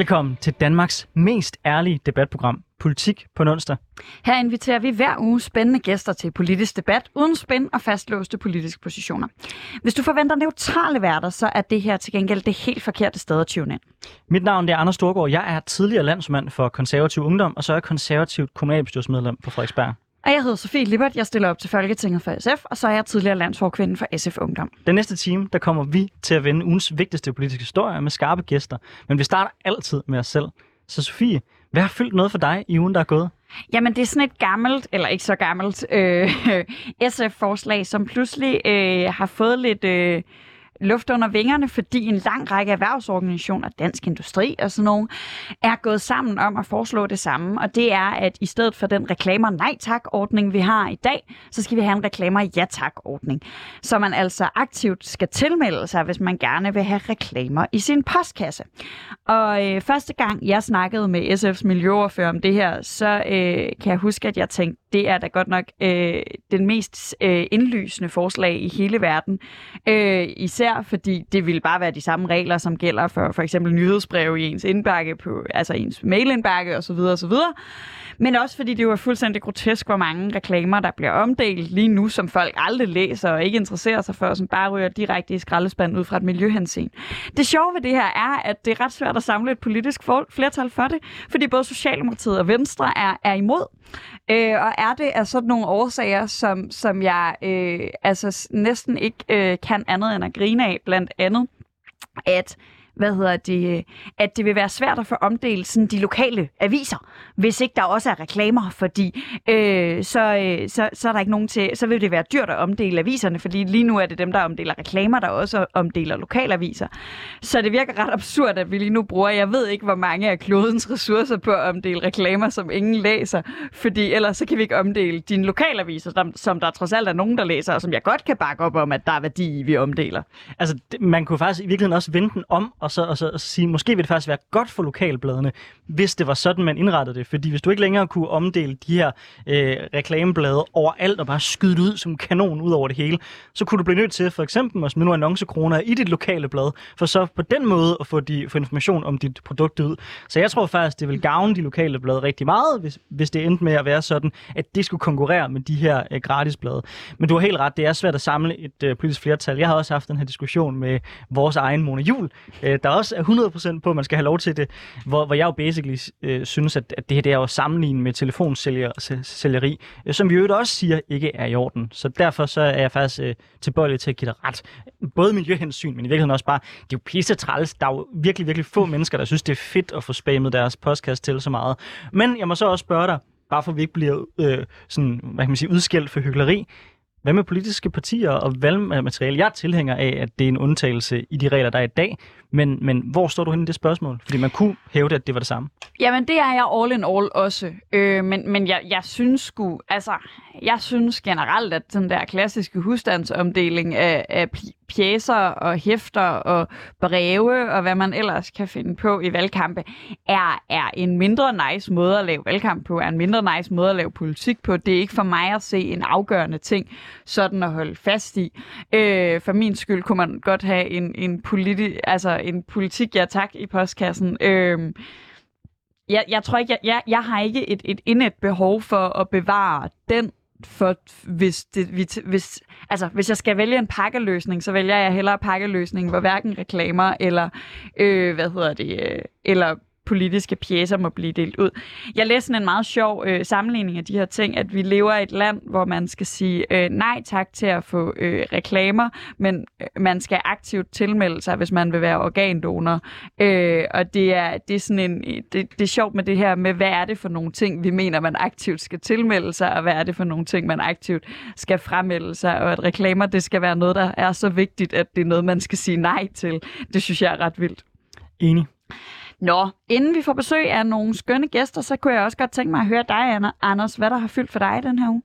Velkommen til Danmarks mest ærlige debatprogram, Politik på onsdag. Her inviterer vi hver uge spændende gæster til politisk debat, uden spænd og fastlåste politiske positioner. Hvis du forventer neutrale værter, så er det her til gengæld det helt forkerte sted at tune ind. Mit navn er Anders Storgård. Jeg er tidligere landsmand for konservativ ungdom, og så er jeg konservativt kommunalbestyrelsesmedlem på Frederiksberg. Og jeg hedder Sofie Lippert, jeg stiller op til Folketinget for SF, og så er jeg tidligere landsforkvinde for SF Ungdom. Den næste time, der kommer vi til at vende ugens vigtigste politiske historie med skarpe gæster. Men vi starter altid med os selv. Så Sofie, hvad har fyldt noget for dig i ugen, der er gået? Jamen, det er sådan et gammelt, eller ikke så gammelt, øh, SF-forslag, som pludselig øh, har fået lidt... Øh, luft under vingerne, fordi en lang række erhvervsorganisationer, Dansk Industri og sådan nogle, er gået sammen om at foreslå det samme. Og det er, at i stedet for den reklamer nej tak ordning, vi har i dag, så skal vi have en reklamer ja tak ordning. Så man altså aktivt skal tilmelde sig, hvis man gerne vil have reklamer i sin postkasse. Og øh, første gang jeg snakkede med SF's miljøordfører om det her, så øh, kan jeg huske, at jeg tænkte, det er da godt nok øh, den mest øh, indlysende forslag i hele verden. Øh, især fordi det ville bare være de samme regler, som gælder for for eksempel nyhedsbreve i ens indbakke, på, altså ens mailindbakke osv. osv. Men også fordi det jo er fuldstændig grotesk, hvor mange reklamer, der bliver omdelt lige nu, som folk aldrig læser og ikke interesserer sig for, som bare ryger direkte i skraldespanden ud fra et miljøhensyn. Det sjove ved det her er, at det er ret svært at samle et politisk flertal for det, fordi både Socialdemokratiet og Venstre er, er imod. Øh, og er det af sådan nogle årsager, som, som jeg øh, altså næsten ikke øh, kan andet end at grine af, blandt andet, at hvad hedder det, at det vil være svært at få omdelt sådan de lokale aviser, hvis ikke der også er reklamer, fordi øh, så, øh, så, så er der ikke nogen til, så vil det være dyrt at omdele aviserne, fordi lige nu er det dem, der omdeler reklamer, der også omdeler lokalaviser. Så det virker ret absurd, at vi lige nu bruger, jeg ved ikke, hvor mange af klodens ressourcer på at omdele reklamer, som ingen læser, fordi ellers så kan vi ikke omdele dine lokalaviser, som, som der trods alt er nogen, der læser, og som jeg godt kan bakke op om, at der er værdi i, vi omdeler. Altså, man kunne faktisk i virkeligheden også vende den om, og så, og så, og så sige, måske vil det faktisk være godt for lokalbladene, hvis det var sådan, man indrettede det. Fordi hvis du ikke længere kunne omdele de her øh, reklameblade overalt og bare skyde det ud som kanon ud over det hele, så kunne du blive nødt til for eksempel at smide nogle annoncekroner i dit lokale blad, for så på den måde at få, de, få information om dit produkt ud. Så jeg tror faktisk, det vil gavne de lokale blade rigtig meget, hvis, hvis det endte med at være sådan, at det skulle konkurrere med de her øh, gratisblade. Men du har helt ret, det er svært at samle et øh, politisk flertal. Jeg har også haft den her diskussion med vores egen Mona Jul, øh, der også er 100% på, at man skal have lov til det, hvor, hvor jeg jo basically øh, synes, at, at det her det er jo sammenlignet med telefonsælgeri, øh, som vi jo også siger ikke er i orden. Så derfor så er jeg faktisk øh, tilbøjelig til at give dig ret. Både miljøhensyn, men i virkeligheden også bare, det er jo pisse træls. Der er jo virkelig, virkelig få mennesker, der synes, det er fedt at få spammet deres podcast til så meget. Men jeg må så også spørge dig, bare for at vi ikke bliver øh, sådan, hvad kan man sige, udskældt for hyggeleri. Hvad med politiske partier og valgmateriale? Jeg er tilhænger af, at det er en undtagelse i de regler, der er i dag. Men, men hvor står du henne i det spørgsmål? Fordi man kunne hæve det, at det var det samme. Jamen, det er jeg all in all også. Øh, men men jeg, jeg synes sgu, altså, jeg synes generelt, at den der klassiske husstandsomdeling af, af pjæser og hæfter og breve og hvad man ellers kan finde på i valgkampe, er, er en mindre nice måde at lave valgkamp på, er en mindre nice måde at lave politik på. Det er ikke for mig at se en afgørende ting, sådan at holde fast i. Øh, for min skyld kunne man godt have en, en, politi- altså en politik, ja tak, i postkassen. Øh, jeg, jeg tror ikke, jeg, jeg, jeg har ikke et, et indet behov for at bevare den for hvis, det, hvis, altså, hvis jeg skal vælge en pakkeløsning, så vælger jeg hellere pakkeløsningen, hvor hverken reklamer eller, øh, hvad hedder det, øh, eller politiske pjæser må blive delt ud. Jeg læste en meget sjov øh, sammenligning af de her ting, at vi lever i et land, hvor man skal sige øh, nej tak til at få øh, reklamer, men øh, man skal aktivt tilmelde sig, hvis man vil være organdonor. Øh, og det er, det, er sådan en, det, det er sjovt med det her med, hvad er det for nogle ting, vi mener, man aktivt skal tilmelde sig, og hvad er det for nogle ting, man aktivt skal fremmelde sig, og at reklamer, det skal være noget, der er så vigtigt, at det er noget, man skal sige nej til. Det synes jeg er ret vildt. Enig. Nå, inden vi får besøg af nogle skønne gæster, så kunne jeg også godt tænke mig at høre dig, Anders, hvad der har fyldt for dig den her uge.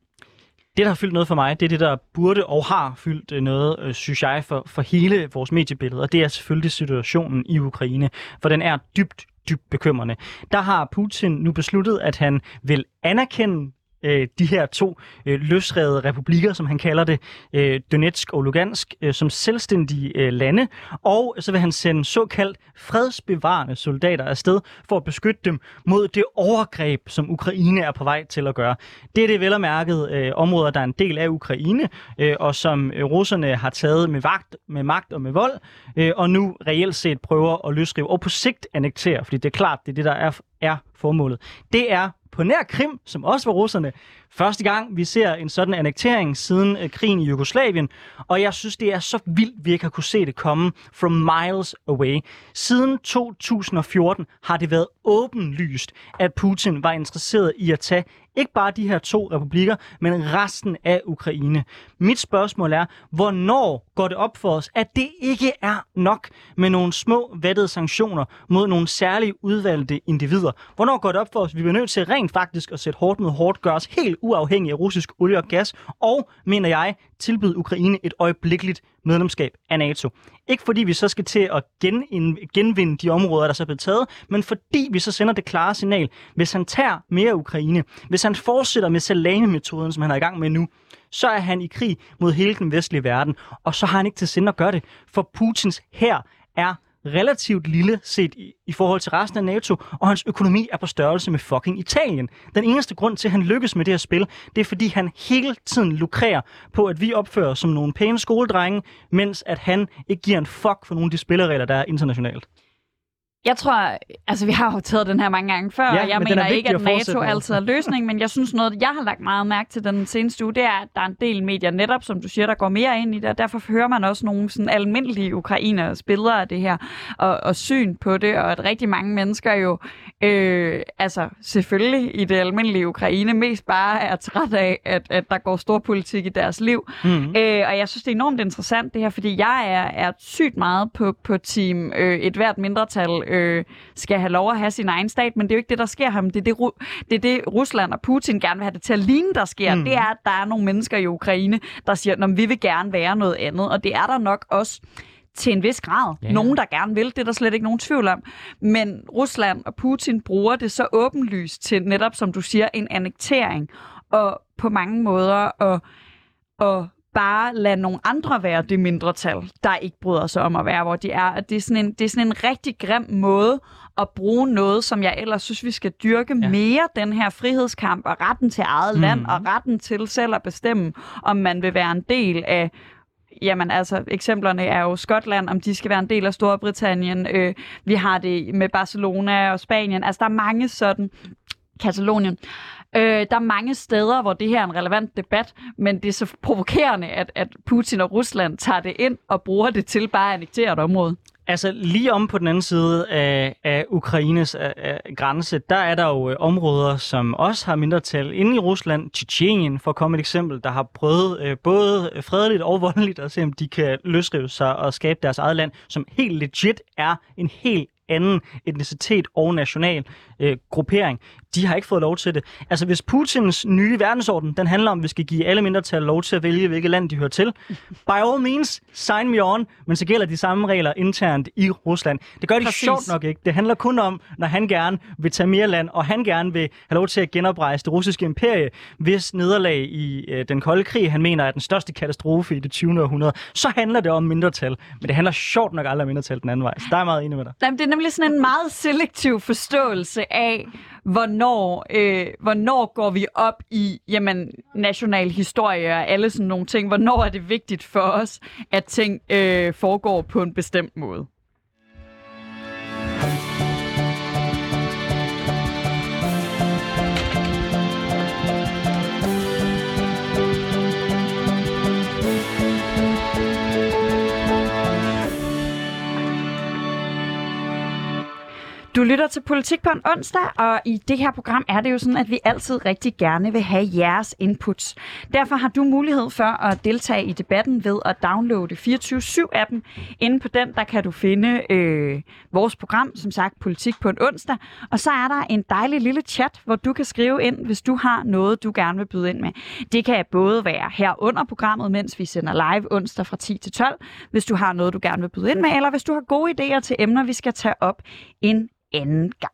Det, der har fyldt noget for mig, det er det, der burde og har fyldt øh, noget, øh, synes jeg, for, for hele vores mediebillede, og det er selvfølgelig situationen i Ukraine, for den er dybt, dybt bekymrende. Der har Putin nu besluttet, at han vil anerkende øh, de her to øh, løsrede republikker, som han kalder det, øh, Donetsk og Lugansk, øh, som selvstændige øh, lande, og så vil han sende såkaldt fredsbevarende soldater afsted for at beskytte dem mod det overgreb, som Ukraine er på vej til at gøre. Det er det vel og mærket øh, områder, der er en del af Ukraine, øh, og som øh, russerne har taget med, vagt, med magt og med vold, øh, og nu reelt set prøver at løsrive og på sigt annektere, fordi det er klart, det er det, der er, er formålet. Det er på nær Krim, som også var russerne, første gang, vi ser en sådan annektering siden øh, krigen i Jugoslavien, og jeg synes, det er så vildt, vi ikke har kunne se det komme from miles away. Siden 2014 har det været åbenlyst, at Putin var interesseret i at tage ikke bare de her to republikker, men resten af Ukraine. Mit spørgsmål er, hvornår går det op for os, at det ikke er nok med nogle små vattede sanktioner mod nogle særlige udvalgte individer? Hvornår går det op for os, at vi bliver nødt til rent faktisk at sætte hårdt mod hårdt, gøre os helt uafhængig af russisk olie og gas, og, mener jeg, tilbyde Ukraine et øjeblikkeligt medlemskab af NATO. Ikke fordi vi så skal til at gen, genvinde de områder, der så er blevet taget, men fordi vi så sender det klare signal, hvis han tager mere Ukraine, hvis han fortsætter med salamemetoden, som han er i gang med nu, så er han i krig mod hele den vestlige verden, og så har han ikke til sinde at gøre det, for Putins her er relativt lille set i, i forhold til resten af NATO, og hans økonomi er på størrelse med fucking Italien. Den eneste grund til, at han lykkes med det her spil, det er fordi han hele tiden lukrerer på, at vi opfører os som nogle pæne skoledrenge, mens at han ikke giver en fuck for nogle af de spilleregler, der er internationalt. Jeg tror, altså vi har jo taget den her mange gange før, ja, og jeg mener ikke, at NATO altid er løsning, men jeg synes noget, jeg har lagt meget mærke til den seneste uge, det er, at der er en del medier netop, som du siger, der går mere ind i det, og derfor hører man også nogle sådan almindelige ukrainers billeder af det her, og, og syn på det, og at rigtig mange mennesker jo, øh, altså selvfølgelig i det almindelige Ukraine, mest bare er træt af, at, at der går stor politik i deres liv. Mm-hmm. Øh, og jeg synes, det er enormt interessant det her, fordi jeg er, er sygt meget på, på team øh, et hvert mindretal øh, skal have lov at have sin egen stat, men det er jo ikke det, der sker ham. Det er det, det, er det Rusland og Putin gerne vil have det til at ligne, der sker. Mm. Det er, at der er nogle mennesker i Ukraine, der siger, at vi vil gerne være noget andet, og det er der nok også til en vis grad. Ja. Nogen, der gerne vil, det er der slet ikke nogen tvivl om. Men Rusland og Putin bruger det så åbenlyst til netop, som du siger, en annektering. Og på mange måder at, at bare lade nogle andre være det mindretal, der ikke bryder sig om at være, hvor de er. At det, er sådan en, det er sådan en rigtig grim måde at bruge noget, som jeg ellers synes, vi skal dyrke ja. mere, den her frihedskamp og retten til eget mm. land og retten til selv at bestemme, om man vil være en del af Jamen altså, eksemplerne er jo Skotland, om de skal være en del af Storbritannien. Øh, vi har det med Barcelona og Spanien. Altså, der er mange sådan... Katalonien. Øh, der er mange steder, hvor det her er en relevant debat, men det er så provokerende, at, at Putin og Rusland tager det ind og bruger det til bare at annektere et område. Altså lige om på den anden side af, af Ukraines af, af grænse, der er der jo øh, områder, som også har mindretal inde i Rusland. Tjetjenien, for at komme et eksempel, der har prøvet øh, både fredeligt og voldeligt at se, om de kan løsrive sig og skabe deres eget land, som helt legit er en helt anden etnicitet og national øh, gruppering. De har ikke fået lov til det. Altså hvis Putins nye verdensorden, den handler om, at vi skal give alle mindretal lov til at vælge, hvilket land de hører til. By all means, sign me on, men så gælder de samme regler internt i Rusland. Det gør de Præcis. sjovt nok ikke. Det handler kun om, når han gerne vil tage mere land, og han gerne vil have lov til at genoprejse det russiske imperie, hvis nederlag i øh, den kolde krig, han mener er den største katastrofe i det 20. århundrede, så handler det om mindretal. Men det handler sjovt nok aldrig om mindretal den anden vej. Så der er jeg meget enig med dig. Jamen, det er nemlig sådan en meget selektiv forståelse af, hvornår, øh, hvornår går vi op i jamen, national historie og alle sådan nogle ting. Hvornår er det vigtigt for os, at ting øh, foregår på en bestemt måde. Du lytter til Politik på en onsdag, og i det her program er det jo sådan, at vi altid rigtig gerne vil have jeres inputs. Derfor har du mulighed for at deltage i debatten ved at downloade 24-7-appen. Inde på den, der kan du finde øh, vores program, som sagt Politik på en onsdag. Og så er der en dejlig lille chat, hvor du kan skrive ind, hvis du har noget, du gerne vil byde ind med. Det kan både være her under programmet, mens vi sender live onsdag fra 10 til 12, hvis du har noget, du gerne vil byde ind med, eller hvis du har gode idéer til emner, vi skal tage op en anden gang.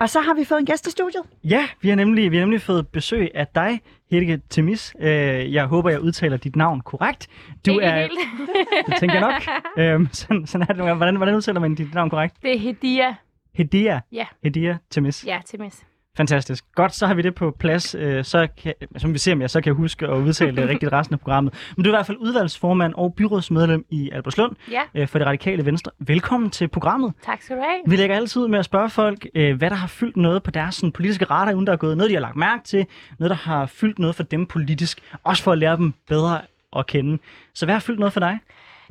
Og så har vi fået en gæst i studiet. Ja, vi har nemlig, vi har nemlig fået besøg af dig, Hedvige Temis. Øh, jeg håber, jeg udtaler dit navn korrekt. Du Ikke er, helt. det tænker jeg nok. øhm, sådan, sådan er det. Hvordan, hvordan udtaler man dit navn korrekt? Det er Hedia. Hedia? Ja. Hedia Temis. Ja, Temis. Fantastisk. Godt, så har vi det på plads. Øh, så kan, som vi ser, om jeg så kan huske at udtale det rigtigt resten af programmet. Men du er i hvert fald udvalgsformand og byrådsmedlem i Albertslund ja. Øh, for det radikale venstre. Velkommen til programmet. Tak skal du have. Vi lægger altid ud med at spørge folk, øh, hvad der har fyldt noget på deres sådan, politiske radar, uden der er gået noget, de har lagt mærke til. Noget, der har fyldt noget for dem politisk. Også for at lære dem bedre at kende. Så hvad har fyldt noget for dig?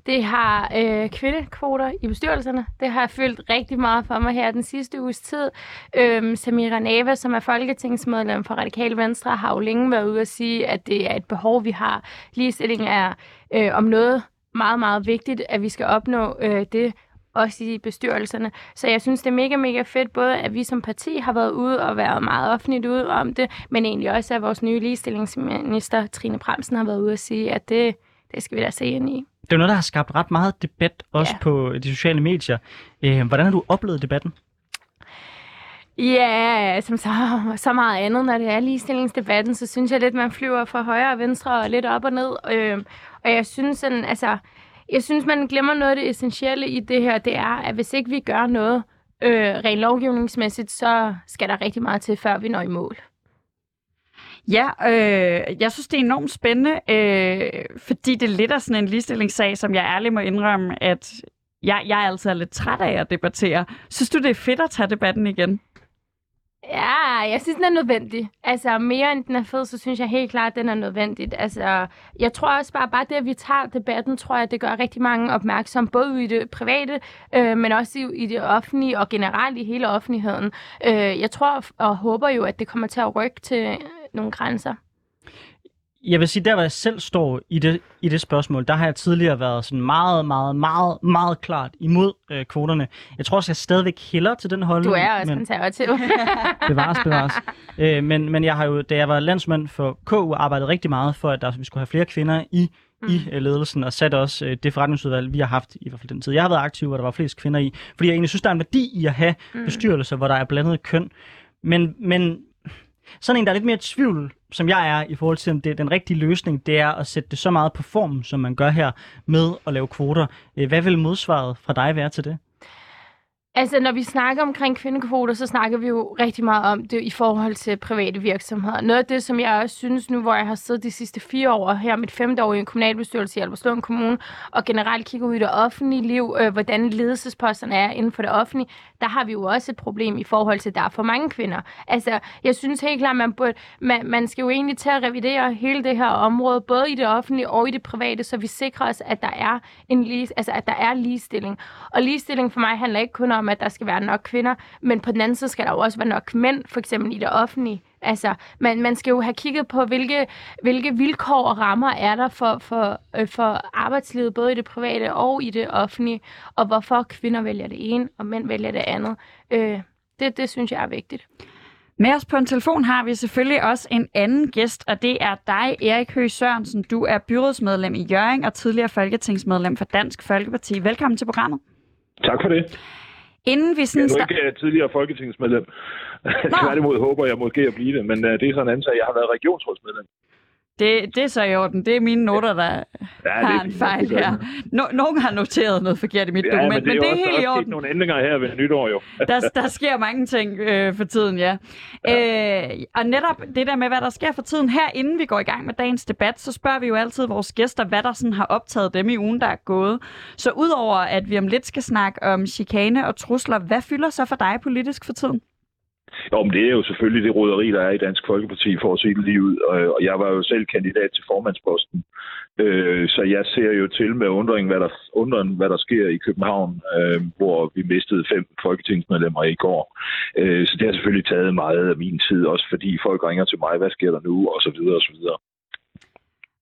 Det har øh, kvindekvoter i bestyrelserne. Det har fyldt rigtig meget for mig her den sidste uges tid. Øhm, Samira Nava, som er folketingsmedlem for Radikale Venstre, har jo længe været ude at sige, at det er et behov, vi har. Ligestilling er øh, om noget meget, meget vigtigt, at vi skal opnå øh, det også i bestyrelserne. Så jeg synes, det er mega, mega fedt, både at vi som parti har været ude og været meget offentligt ude om det, men egentlig også at vores nye ligestillingsminister, Trine Bremsen, har været ude at sige, at det, det skal vi da se ind i. Det er noget, der har skabt ret meget debat, også ja. på de sociale medier. Øh, hvordan har du oplevet debatten? Ja, som så, så meget andet, når det er ligestillingsdebatten, så synes jeg lidt, man flyver fra højre og venstre og lidt op og ned. Øh, og jeg synes sådan, altså, jeg synes, man glemmer noget af det essentielle i det her, det er, at hvis ikke vi gør noget øh, rent lovgivningsmæssigt, så skal der rigtig meget til, før vi når i mål. Ja, øh, jeg synes, det er enormt spændende, øh, fordi det er lidt er sådan en ligestillingssag, som jeg ærligt må indrømme, at jeg, jeg er altså lidt træt af at debattere. Synes du, det er fedt at tage debatten igen? Ja, jeg synes, den er nødvendig. Altså, mere end den er fed, så synes jeg helt klart, at den er nødvendig. Altså, jeg tror også bare, bare det, at vi tager debatten, tror jeg, det gør rigtig mange opmærksom, både i det private, øh, men også i, i det offentlige, og generelt i hele offentligheden. Øh, jeg tror og håber jo, at det kommer til at rykke til nogle grænser. Jeg vil sige, der hvor jeg selv står i det, i det spørgsmål, der har jeg tidligere været sådan meget, meget, meget, meget klart imod øh, kvoterne. Jeg tror også, jeg stadigvæk hælder til den holdning. Du er også men... konservativ. bevares, bevares. Øh, men, men jeg har jo, da jeg var landsmand for KU, arbejdet rigtig meget for, at der, vi skulle have flere kvinder i mm. i øh, ledelsen, og sat også øh, det forretningsudvalg, vi har haft i hvert fald den tid, jeg har været aktiv, hvor der var flest kvinder i. Fordi jeg egentlig synes, der er en værdi i at have mm. bestyrelser, hvor der er blandet køn. Men, men sådan en, der er lidt mere tvivl, som jeg er, i forhold til, om det er den rigtige løsning, det er at sætte det så meget på formen, som man gør her, med at lave kvoter. Øh, hvad vil modsvaret fra dig være til det? Altså, når vi snakker omkring kvindekvoter, så snakker vi jo rigtig meget om det i forhold til private virksomheder. Noget af det, som jeg også synes nu, hvor jeg har siddet de sidste fire år her, mit femte år i en kommunalbestyrelse i Albertslund Kommune, og generelt kigger ud i det offentlige liv, øh, hvordan ledelsesposterne er inden for det offentlige, der har vi jo også et problem i forhold til, at der er for mange kvinder. Altså, jeg synes helt klart, man, burde, man, man skal jo egentlig til at revidere hele det her område, både i det offentlige og i det private, så vi sikrer os, at der er, en lige, altså, at der er ligestilling. Og ligestilling for mig handler ikke kun om, at der skal være nok kvinder, men på den anden side skal der jo også være nok mænd, for eksempel i det offentlige. Altså, man, man skal jo have kigget på, hvilke, hvilke vilkår og rammer er der for, for, øh, for arbejdslivet, både i det private og i det offentlige, og hvorfor kvinder vælger det ene, og mænd vælger det andet. Øh, det, det synes jeg er vigtigt. Med os på en telefon har vi selvfølgelig også en anden gæst, og det er dig, Erik Høgh Sørensen. Du er byrådsmedlem i Jørgen og tidligere folketingsmedlem for Dansk Folkeparti. Velkommen til programmet. Tak for det. Inden vi sådan jeg er ikke tidligere folketingsmedlem. Tværtimod håber jeg måske at blive det, men uh, det er sådan en ansag. Jeg har været regionsrådsmedlem. Det, det er så i orden. Det er mine noter, der ja, har en fejl her. No, nogen har noteret noget forkert i mit ja, dokument, men det er, men det er helt i orden. nogle ændringer her ved nytår jo. der, der sker mange ting øh, for tiden, ja. ja. Øh, og netop det der med, hvad der sker for tiden her, inden vi går i gang med dagens debat, så spørger vi jo altid vores gæster, hvad der sådan har optaget dem i ugen, der er gået. Så udover at vi om lidt skal snakke om chikane og trusler, hvad fylder så for dig politisk for tiden? Jo, men det er jo selvfølgelig det roderi, der er i Dansk Folkeparti for at se det lige ud. Øh, og jeg var jo selv kandidat til formandsposten. Øh, så jeg ser jo til med undring, hvad der, undren, hvad der sker i København, øh, hvor vi mistede fem folketingsmedlemmer i går. Øh, så det har selvfølgelig taget meget af min tid, også fordi folk ringer til mig, hvad sker der nu, og så videre, og så videre.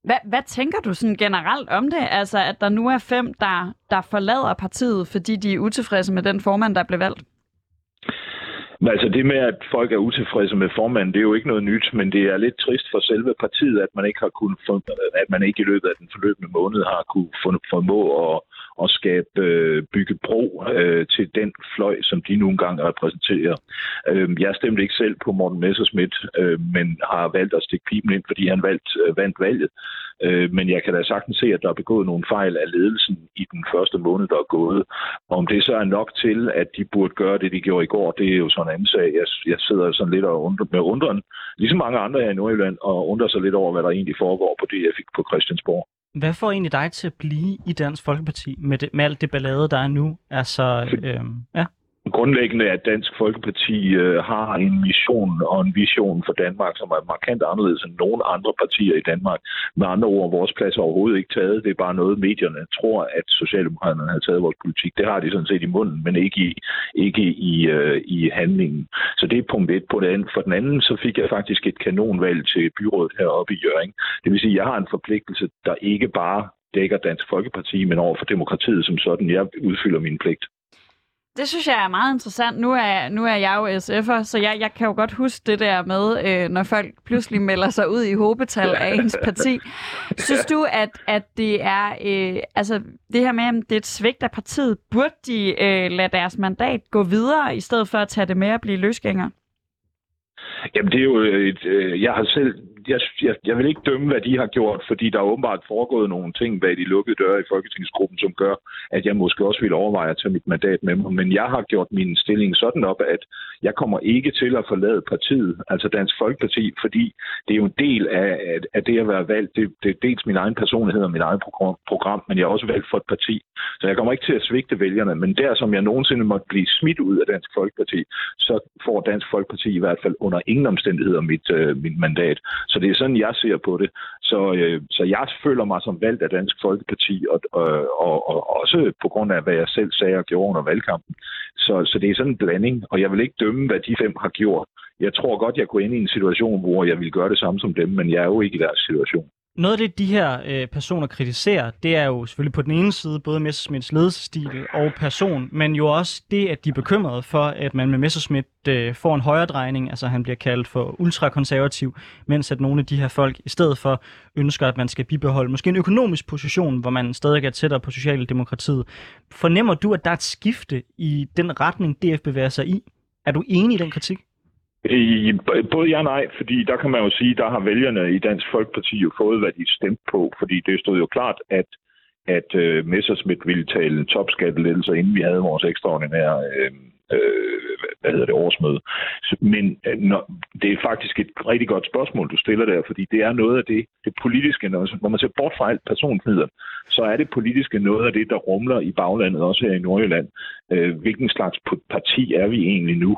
Hvad, hvad tænker du sådan generelt om det? Altså, at der nu er fem, der, der forlader partiet, fordi de er utilfredse med den formand, der blev valgt? Men altså det med, at folk er utilfredse med formanden, det er jo ikke noget nyt, men det er lidt trist for selve partiet, at man ikke har kunnet at man ikke i løbet af den forløbende måned har kunne formå at, at skabe, øh, bygge bro øh, til den fløj, som de nu engang repræsenterer. Øh, jeg stemte ikke selv på Morten Messerschmidt, øh, men har valgt at stikke pipen ind, fordi han valgt, øh, vandt valget. Øh, men jeg kan da sagtens se, at der er begået nogle fejl af ledelsen i den første måned, der er gået. Og om det så er nok til, at de burde gøre det, de gjorde i går, det er jo sådan en anden sag. Jeg, jeg sidder sådan lidt og undrer, med undren, ligesom mange andre her i Nordjylland, og undrer sig lidt over, hvad der egentlig foregår på det, jeg fik på Christiansborg. Hvad får egentlig dig til at blive i Dansk Folkeparti med, det, med alt det ballade, der er nu? Altså, øh, ja grundlæggende, at Dansk Folkeparti øh, har en mission og en vision for Danmark, som er markant anderledes end nogen andre partier i Danmark. Med andre ord, vores plads er overhovedet ikke taget. Det er bare noget, medierne tror, at Socialdemokraterne har taget vores politik. Det har de sådan set i munden, men ikke i, ikke i, øh, i handlingen. Så det er punkt et. På det andet. For den anden, så fik jeg faktisk et kanonvalg til byrådet heroppe i Jøring. Det vil sige, at jeg har en forpligtelse, der ikke bare dækker Dansk Folkeparti, men over for demokratiet som sådan. Jeg udfylder min pligt. Det synes jeg er meget interessant. Nu er, nu er jeg jo SF'er, så jeg, jeg kan jo godt huske det der med, øh, når folk pludselig melder sig ud i håbetal af ens parti. Synes du, at, at det er øh, altså det her med, at det er et svigt af partiet? Burde de øh, lade deres mandat gå videre, i stedet for at tage det med at blive løsgænger? Jamen, det er jo et... Øh, jeg har selv jeg, jeg, jeg vil ikke dømme, hvad de har gjort, fordi der er åbenbart foregået nogle ting bag de lukkede døre i Folketingsgruppen, som gør, at jeg måske også vil overveje at tage mit mandat med mig. Men jeg har gjort min stilling sådan op, at jeg kommer ikke til at forlade partiet, altså Dansk Folkeparti, fordi det er jo en del af, af det at være valgt. Det, det er dels min egen personlighed og mit eget program, men jeg er også valgt for et parti. Så jeg kommer ikke til at svigte vælgerne, men der som jeg nogensinde måtte blive smidt ud af Dansk Folkeparti, så får Dansk Folkeparti i hvert fald under ingen omstændigheder mit, øh, mit mandat. Så det er sådan, jeg ser på det. Så, øh, så jeg føler mig som valgt af Dansk Folkeparti, og, og, og, og også på grund af, hvad jeg selv sagde og gjorde under valgkampen. Så, så det er sådan en blanding, og jeg vil ikke dømme, hvad de fem har gjort. Jeg tror godt, jeg kunne ind i en situation, hvor jeg ville gøre det samme som dem, men jeg er jo ikke i deres situation. Noget af det, de her øh, personer kritiserer, det er jo selvfølgelig på den ene side både Messersmiths ledelsesstil og person, men jo også det, at de er bekymrede for, at man med Messerschmidt øh, får en højere drejning, altså han bliver kaldt for ultrakonservativ, mens at nogle af de her folk i stedet for ønsker, at man skal bibeholde måske en økonomisk position, hvor man stadig er tættere på Socialdemokratiet. Fornemmer du, at der er et skifte i den retning, DF bevæger sig i? Er du enig i den kritik? I, både ja og nej, fordi der kan man jo sige, der har vælgerne i Dansk Folkeparti jo fået, hvad de stemte på, fordi det stod jo klart, at at uh, Messerschmidt ville tale topskattelettelser, inden vi havde vores ekstraordinære øh, øh, hvad hedder det, årsmøde. Men øh, når, det er faktisk et rigtig godt spørgsmål, du stiller der, fordi det er noget af det, det politiske, når altså, man ser bort fra alt personfnider, så er det politiske noget af det, der rumler i baglandet, også her i Nordjylland. Øh, hvilken slags parti er vi egentlig nu?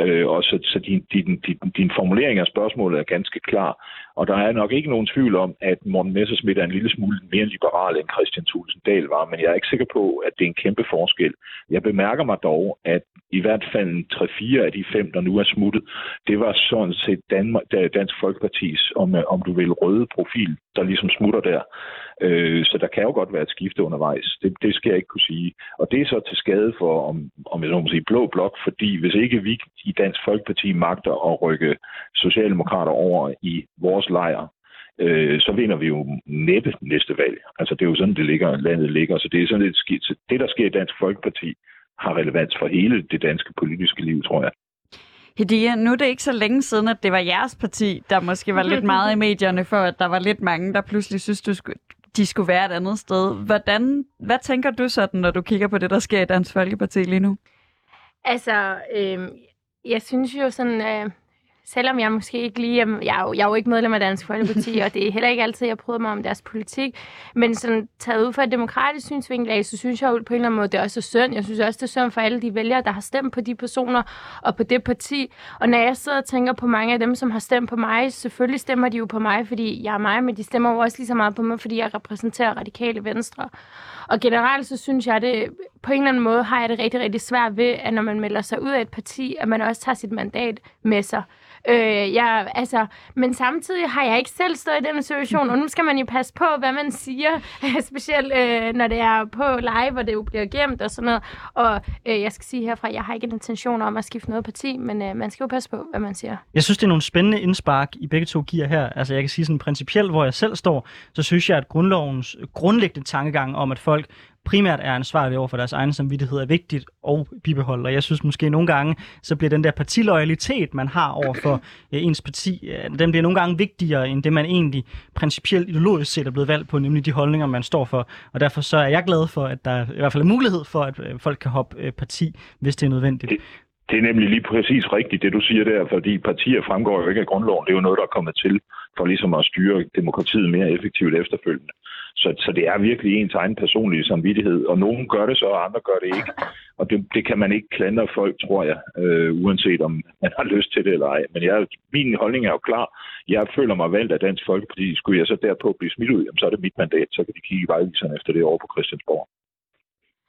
Øh, og så, så din, din, din, din formulering af spørgsmålet er ganske klar. Og der er nok ikke nogen tvivl om, at Morten Messerschmidt er en lille smule mere liberal end Christian Thulesen Dahl var, men jeg er ikke sikker på, at det er en kæmpe forskel. Jeg bemærker mig dog, at i hvert fald 3-4 af de fem, der nu er smuttet, det var sådan set Danmark, Dansk Folkepartis, om, om du vil, røde profil, der ligesom smutter der. Øh, så der kan jo godt være et skifte undervejs. Det, det skal jeg ikke kunne sige. Og det er så til skade for, om, om jeg må sige, blå blok, fordi hvis ikke vi i Dansk Folkeparti magter at rykke Socialdemokrater over i vores lejr, øh, så vinder vi jo næppe næste valg. Altså det er jo sådan, det ligger, landet ligger. Så det er sådan lidt skidt. Det, der sker i Dansk Folkeparti, har relevans for hele det danske politiske liv, tror jeg. Hedia, nu er det ikke så længe siden, at det var jeres parti, der måske var lidt meget i medierne for, at der var lidt mange, der pludselig synes, du skulle, de skulle være et andet sted. Hvordan, hvad tænker du sådan, når du kigger på det, der sker i Dansk Folkeparti lige nu? Altså, øh, jeg synes jo sådan, øh, selvom jeg måske ikke lige, jeg er, jo, jeg er jo ikke medlem af Dansk Folkeparti, og det er heller ikke altid, jeg prøver mig om deres politik, men sådan taget ud fra et demokratisk synsvinkel af, så synes jeg jo på en eller anden måde, det er også synd. Jeg synes også, det er synd for alle de vælgere, der har stemt på de personer og på det parti. Og når jeg sidder og tænker på mange af dem, som har stemt på mig, selvfølgelig stemmer de jo på mig, fordi jeg er mig, men de stemmer jo også lige så meget på mig, fordi jeg repræsenterer radikale venstre. Og generelt så synes jeg, det på en eller anden måde har jeg det rigtig, rigtig svært ved, at når man melder sig ud af et parti, at man også tager sit mandat med sig. Øh, jeg, altså, men samtidig har jeg ikke selv stået i den situation, og nu skal man jo passe på, hvad man siger, specielt øh, når det er på live, hvor det jo bliver gemt og sådan noget. Og øh, jeg skal sige herfra, jeg har ikke en intention om at skifte noget parti, men øh, man skal jo passe på, hvad man siger. Jeg synes, det er nogle spændende indspark, I begge to giver her. Altså, jeg kan sige sådan principielt, hvor jeg selv står, så synes jeg, at grundlovens grundlæggende tankegang om, at folk primært er ansvarlige over for deres egen samvittighed, er vigtigt og bibeholdt. Og jeg synes måske nogle gange, så bliver den der partiloyalitet, man har over for øh, ens parti, øh, den bliver nogle gange vigtigere, end det man egentlig principielt ideologisk set er blevet valgt på, nemlig de holdninger, man står for. Og derfor så er jeg glad for, at der i hvert fald er mulighed for, at øh, folk kan hoppe øh, parti, hvis det er nødvendigt. Det, det er nemlig lige præcis rigtigt, det du siger der, fordi partier fremgår jo ikke af grundloven. Det er jo noget, der er kommet til for ligesom at styre demokratiet mere effektivt efterfølgende. Så, så det er virkelig ens egen personlige samvittighed, og nogen gør det så, og andre gør det ikke. Og det, det kan man ikke klandre folk, tror jeg, øh, uanset om man har lyst til det eller ej. Men jeg, min holdning er jo klar. Jeg føler mig valgt af Dansk Folkeparti. Skulle jeg så derpå blive smidt ud, jamen, så er det mit mandat. Så kan de kigge i vejviserne efter det over på Christiansborg.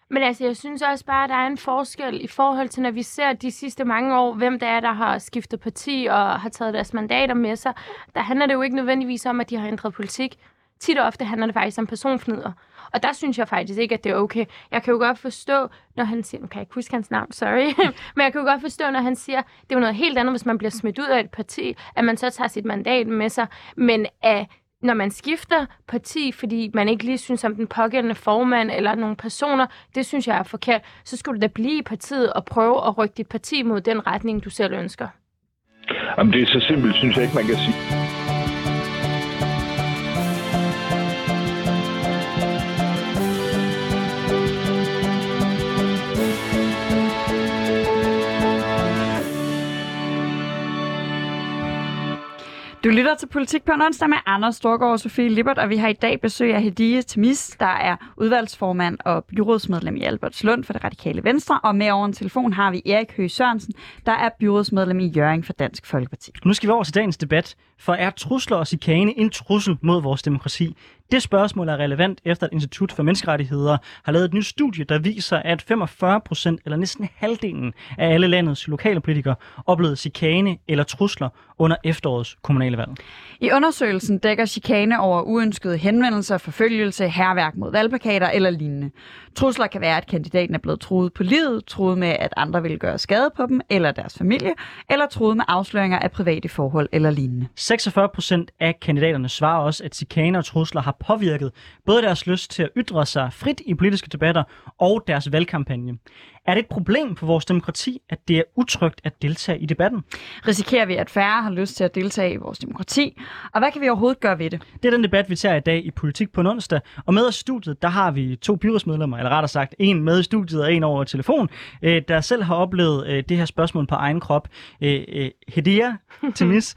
Men altså, jeg synes også bare, at der er en forskel i forhold til, når vi ser de sidste mange år, hvem der er, der har skiftet parti og har taget deres mandater med sig. Der handler det jo ikke nødvendigvis om, at de har ændret politik. Tit og ofte handler det faktisk om personfnider. Og der synes jeg faktisk ikke, at det er okay. Jeg kan jo godt forstå, når han siger, nu kan jeg ikke huske hans navn, sorry, men jeg kan jo godt forstå, når han siger, det er jo noget helt andet, hvis man bliver smidt ud af et parti, at man så tager sit mandat med sig. Men at når man skifter parti, fordi man ikke lige synes om den pågældende formand eller nogle personer, det synes jeg er forkert, så skulle du da blive i partiet og prøve at rykke dit parti mod den retning, du selv ønsker. Jamen, det er så simpelt, synes jeg ikke, man kan sige. Du lytter til Politik på en onsdag med Anders Storgård og Sofie Lippert, og vi har i dag besøg af Hedie Temis, der er udvalgsformand og byrådsmedlem i Albertslund for det radikale Venstre. Og med over en telefon har vi Erik Høgh Sørensen, der er byrådsmedlem i Jøring for Dansk Folkeparti. Nu skal vi over til dagens debat, for er trusler og chikane en trussel mod vores demokrati? Det spørgsmål er relevant efter, at Institut for Menneskerettigheder har lavet et nyt studie, der viser, at 45 procent eller næsten halvdelen af alle landets lokale politikere oplevede chikane eller trusler under efterårets kommunale valg. I undersøgelsen dækker chikane over uønskede henvendelser, forfølgelse, herværk mod valgplakater eller lignende. Trusler kan være, at kandidaten er blevet truet på livet, truet med, at andre vil gøre skade på dem eller deres familie, eller truet med afsløringer af private forhold eller lignende. 46 procent af kandidaterne svarer også, at chikane og trusler har påvirket både deres lyst til at ytre sig frit i politiske debatter og deres valgkampagne. Er det et problem for vores demokrati, at det er utrygt at deltage i debatten? Risikerer vi, at færre har lyst til at deltage i vores demokrati? Og hvad kan vi overhovedet gøre ved det? Det er den debat, vi tager i dag i Politik på en onsdag. Og med os i studiet, der har vi to byrådsmedlemmer, eller rettere sagt en med i studiet og en over telefon, øh, der selv har oplevet øh, det her spørgsmål på egen krop. Øh, Hedia Timis,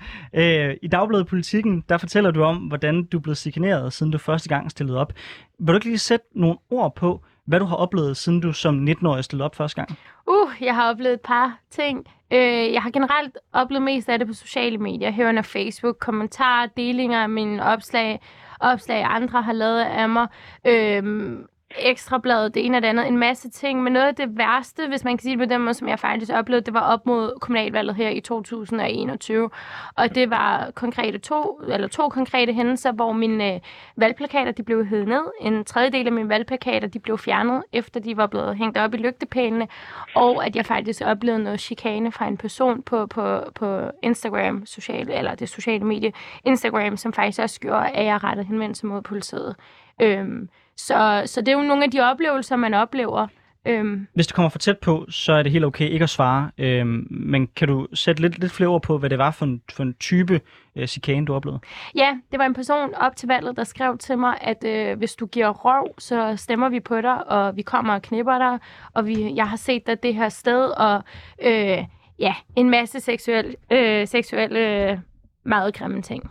i Dagbladet Politikken, der fortæller du om, hvordan du blevet signeret, siden du første gang stillede op. Vil du ikke lige sætte nogle ord på, hvad du har oplevet, siden du som 19-årig stillede op første gang? Uh, jeg har oplevet et par ting. Øh, jeg har generelt oplevet mest af det på sociale medier, herunder Facebook, kommentarer, delinger af mine opslag, opslag andre har lavet af mig. Øh, ekstrabladet, det ene og det andet, en masse ting. Men noget af det værste, hvis man kan sige det på den måde, som jeg faktisk oplevede, det var op mod kommunalvalget her i 2021. Og det var konkrete to, eller to konkrete hændelser, hvor mine øh, valgplakater de blev hævet ned. En tredjedel af mine valgplakater de blev fjernet, efter de var blevet hængt op i lygtepælene. Og at jeg faktisk oplevede noget chikane fra en person på, på, på Instagram, social, eller det sociale medie Instagram, som faktisk også gjorde, at jeg rettede henvendelse mod politiet. Øhm, så, så det er jo nogle af de oplevelser, man oplever. Øhm. Hvis du kommer for tæt på, så er det helt okay ikke at svare. Øhm, men kan du sætte lidt, lidt flere ord på, hvad det var for en, for en type øh, chikane, du oplevede? Ja, det var en person op til valget, der skrev til mig, at øh, hvis du giver røv, så stemmer vi på dig, og vi kommer og knipper dig, og vi, jeg har set dig det her sted, og øh, ja, en masse seksuelle, øh, seksuelle øh, meget grimme ting.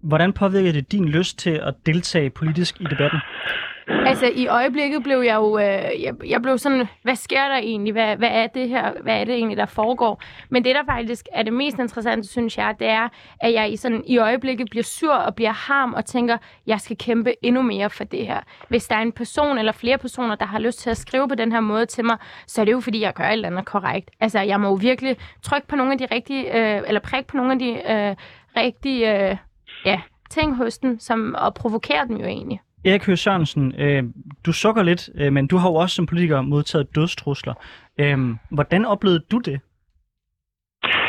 Hvordan påvirker det din lyst til at deltage politisk i debatten? Altså, i øjeblikket blev jeg jo... Øh, jeg, jeg blev sådan, hvad sker der egentlig? Hvad, hvad er det her? Hvad er det egentlig, der foregår? Men det, der faktisk er det mest interessante, synes jeg, det er, at jeg i, sådan, i øjeblikket bliver sur og bliver harm og tænker, jeg skal kæmpe endnu mere for det her. Hvis der er en person eller flere personer, der har lyst til at skrive på den her måde til mig, så er det jo, fordi jeg gør et eller andet korrekt. Altså, jeg må jo virkelig trykke på nogle af de rigtige... Øh, eller prikke på nogle af de øh, rigtige... Øh, ja, ting hos den, som, og provokere dem jo egentlig. Erik Høgh Sørensen, øh, du sukker lidt, øh, men du har jo også som politiker modtaget dødstrusler. Øh, hvordan oplevede du det?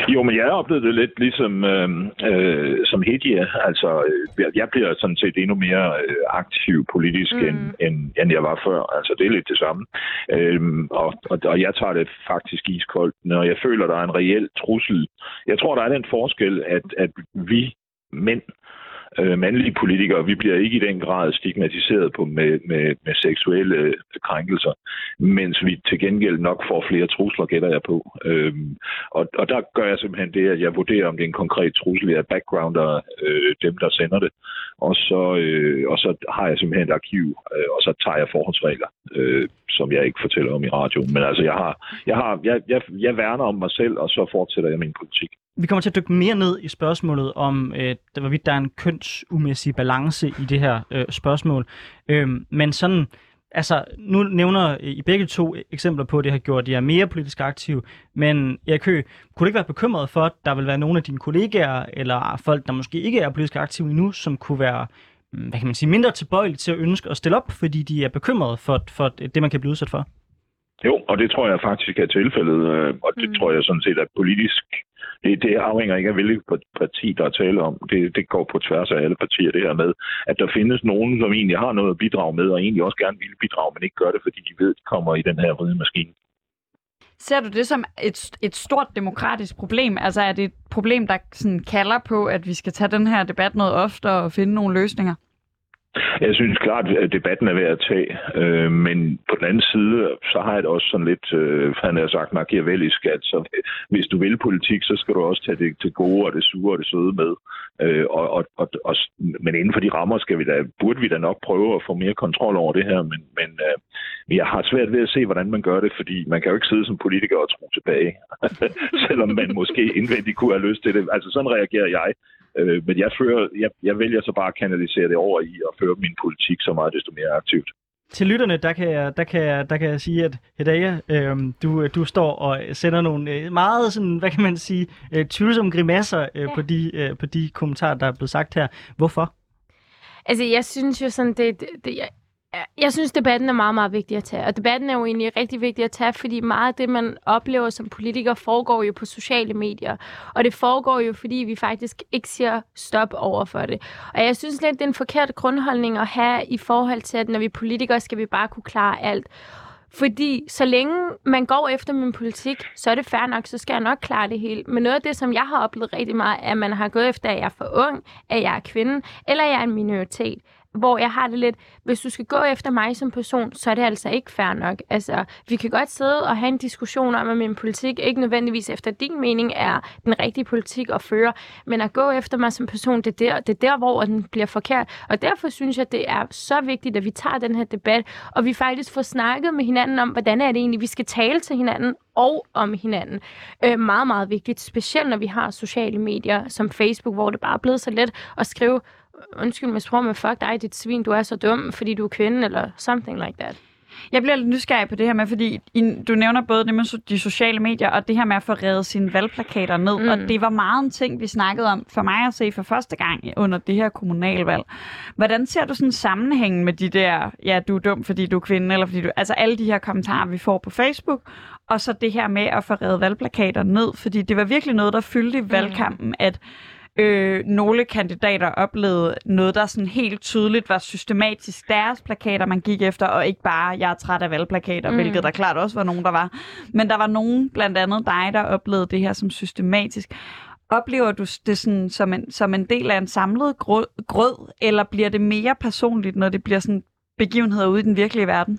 Jo, men jeg oplevede det lidt ligesom øh, øh, som Hedje. Altså, øh, jeg bliver sådan set endnu mere øh, aktiv politisk, mm. end, end, end jeg var før. Altså, det er lidt det samme. Øh, og, og, og jeg tager det faktisk iskoldt, når jeg føler, der er en reel trussel. Jeg tror, der er den forskel, at, at vi mænd øh, Øh, mandlige politikere, vi bliver ikke i den grad stigmatiseret på med, med, med seksuelle øh, krænkelser, mens vi til gengæld nok får flere trusler, gætter jeg på. Øhm, og, og der gør jeg simpelthen det, at jeg vurderer, om det er en konkret trussel. Jeg backgrounder øh, dem, der sender det, og så, øh, og så har jeg simpelthen et arkiv, øh, og så tager jeg forholdsregler, øh, som jeg ikke fortæller om i radioen. Men altså, jeg, har, jeg, har, jeg, jeg, jeg værner om mig selv, og så fortsætter jeg min politik. Vi kommer til at dykke mere ned i spørgsmålet om, øh, hvorvidt der er en kønsumæssig balance i det her øh, spørgsmål. Øh, men sådan, altså, nu nævner øh, I begge to eksempler på, at det har gjort jer mere politisk aktive, men Erik Høgh, kunne du ikke være bekymret for, at der vil være nogle af dine kollegaer, eller folk, der måske ikke er politisk aktive endnu, som kunne være mm, hvad kan man sige, mindre tilbøjelige til at ønske at stille op, fordi de er bekymrede for, for det, man kan blive udsat for? Jo, og det tror jeg faktisk er tilfældet, øh, og det mm. tror jeg sådan set er politisk det, det afhænger ikke af, hvilket parti, der er tale om. Det, det går på tværs af alle partier, det her med, at der findes nogen, som egentlig har noget at bidrage med, og egentlig også gerne vil bidrage, men ikke gør det, fordi de ved, at de kommer i den her vride maskine. Ser du det som et, et stort demokratisk problem? Altså er det et problem, der sådan kalder på, at vi skal tage den her debat noget oftere og finde nogle løsninger? Jeg synes klart, at debatten er værd at tage, øh, men på den anden side, så har jeg det også sådan lidt, øh, han har sagt machiavellisk, at så, hvis du vil politik, så skal du også tage det til gode og det sure og det søde med. Øh, og, og, og, og, men inden for de rammer skal vi da, burde vi da nok prøve at få mere kontrol over det her, men, men øh, jeg har svært ved at se, hvordan man gør det, fordi man kan jo ikke sidde som politiker og tro tilbage, selvom man måske indvendigt kunne have lyst til det. Altså sådan reagerer jeg. Øh, men jeg, fører, jeg, jeg vælger så bare at kanalisere det over i at føre min politik så meget desto mere aktivt. Til lytterne, der kan jeg, der kan jeg, der kan jeg sige, at Hedaya, øh, du, du står og sender nogle øh, meget, sådan, hvad kan man sige, øh, tvivlsomme grimasser øh, ja. på, de, øh, på de kommentarer, der er blevet sagt her. Hvorfor? Altså, jeg synes jo sådan, det, det, det jeg, jeg synes, debatten er meget, meget vigtig at tage. Og debatten er jo egentlig rigtig vigtig at tage, fordi meget af det, man oplever som politiker, foregår jo på sociale medier. Og det foregår jo, fordi vi faktisk ikke siger stop over for det. Og jeg synes lidt, det er en forkert grundholdning at have i forhold til, at når vi er politikere, skal vi bare kunne klare alt. Fordi så længe man går efter min politik, så er det fair nok, så skal jeg nok klare det hele. Men noget af det, som jeg har oplevet rigtig meget, er, at man har gået efter, at jeg er for ung, at jeg er kvinde, eller at jeg er en minoritet hvor jeg har det lidt, hvis du skal gå efter mig som person, så er det altså ikke fair nok. Altså, vi kan godt sidde og have en diskussion om, at min politik ikke nødvendigvis efter din mening er den rigtige politik at føre, men at gå efter mig som person, det er der, det er der hvor den bliver forkert. Og derfor synes jeg, det er så vigtigt, at vi tager den her debat, og vi faktisk får snakket med hinanden om, hvordan er det egentlig, vi skal tale til hinanden og om hinanden. Øh, meget, meget vigtigt, specielt når vi har sociale medier som Facebook, hvor det bare er blevet så let at skrive undskyld mig sprog, men fuck dig, dit svin, du er så dum, fordi du er kvinde, eller something like that. Jeg bliver lidt nysgerrig på det her med, fordi du nævner både det med de sociale medier, og det her med at få reddet sine valgplakater ned. Mm. Og det var meget en ting, vi snakkede om for mig at se for første gang under det her kommunalvalg. Hvordan ser du sådan sammenhængen med de der, ja, du er dum, fordi du er kvinde, eller fordi du... Altså alle de her kommentarer, vi får på Facebook, og så det her med at få reddet valgplakater ned, fordi det var virkelig noget, der fyldte i mm. valgkampen, mm. at øh, nogle kandidater oplevede noget, der sådan helt tydeligt var systematisk deres plakater, man gik efter, og ikke bare, jeg er træt af valgplakater, mm. hvilket der klart også var nogen, der var. Men der var nogen, blandt andet dig, der oplevede det her som systematisk. Oplever du det sådan, som, en, som en del af en samlet grød, grød, eller bliver det mere personligt, når det bliver sådan begivenheder ude i den virkelige verden?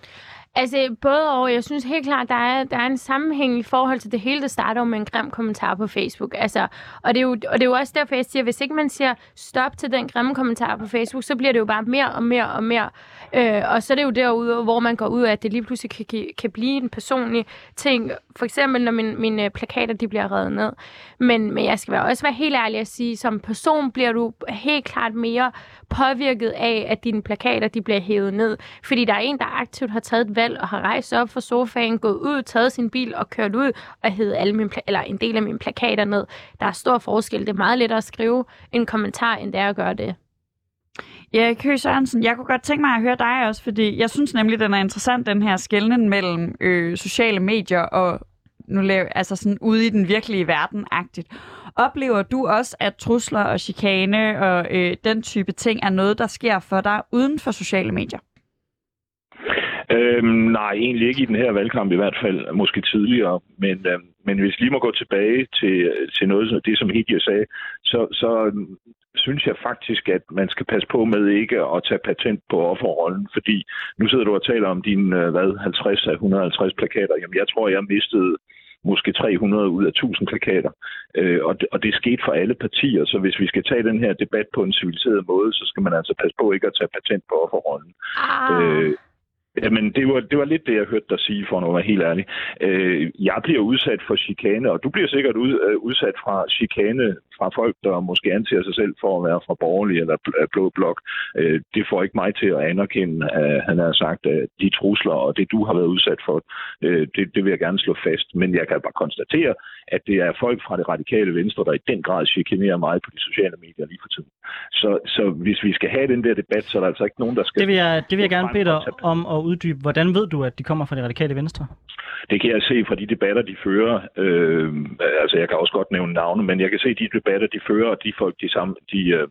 Altså, både og. Jeg synes helt klart, der er, der er en sammenhæng i forhold til det hele, der starter med en grim kommentar på Facebook. Altså, og, det er jo, og det er jo også derfor, jeg siger, hvis ikke man siger stop til den grimme kommentar på Facebook, så bliver det jo bare mere og mere og mere. Øh, og så er det jo derude, hvor man går ud af, at det lige pludselig kan, kan blive en personlig ting. For eksempel, når min, mine øh, plakater de bliver reddet ned. Men, men jeg skal også være helt ærlig at sige, som person bliver du helt klart mere påvirket af, at dine plakater de bliver hævet ned. Fordi der er en, der aktivt har taget et valg og har rejst op fra sofaen, gået ud, taget sin bil og kørt ud og hævet alle mine, eller en del af mine plakater ned. Der er stor forskel. Det er meget lettere at skrive en kommentar, end det er at gøre det. Ja, Kø Sørensen, jeg kunne godt tænke mig at høre dig også, fordi jeg synes nemlig, den er interessant, den her skældning mellem øh, sociale medier og nu laver, altså sådan ude i den virkelige verden-agtigt. Oplever du også, at trusler og chikane og øh, den type ting er noget, der sker for dig uden for sociale medier? Øhm, nej, egentlig ikke i den her valgkamp i hvert fald, måske tidligere. Men, øhm, men hvis vi lige må gå tilbage til, til noget det, som Hidia sagde, så, så øhm, synes jeg faktisk, at man skal passe på med ikke at tage patent på offerrollen, fordi nu sidder du og taler om dine øh, hvad, 50 af 150 plakater. Jamen, jeg tror, jeg mistede måske 300 ud af 1000 plakater. Øh, og, det, og det skete for alle partier, så hvis vi skal tage den her debat på en civiliseret måde, så skal man altså passe på ikke at tage patent på offerrollen. Ah. Øh, Jamen, det var, det var lidt det, jeg hørte dig sige, for at være helt ærlig. Øh, jeg bliver udsat for chikane, og du bliver sikkert ud, øh, udsat fra chikane fra folk, der måske anser sig selv for at være fra borgerlig eller blå blok. Øh, det får ikke mig til at anerkende, at han har sagt, at de trusler og det, du har været udsat for, øh, det, det vil jeg gerne slå fast. Men jeg kan bare konstatere, at det er folk fra det radikale venstre, der i den grad chikanerer mig på de sociale medier lige for tiden. Så, så hvis vi skal have den der debat, så er der altså ikke nogen, der skal... Det vil jeg, det vil jeg gerne bede dig om at uddybe. Hvordan ved du, at de kommer fra det radikale venstre? Det kan jeg se fra de debatter, de fører. Øh, altså, jeg kan også godt nævne navne, men jeg kan se de debatter, de fører, og de folk, de, sammen, de, øh,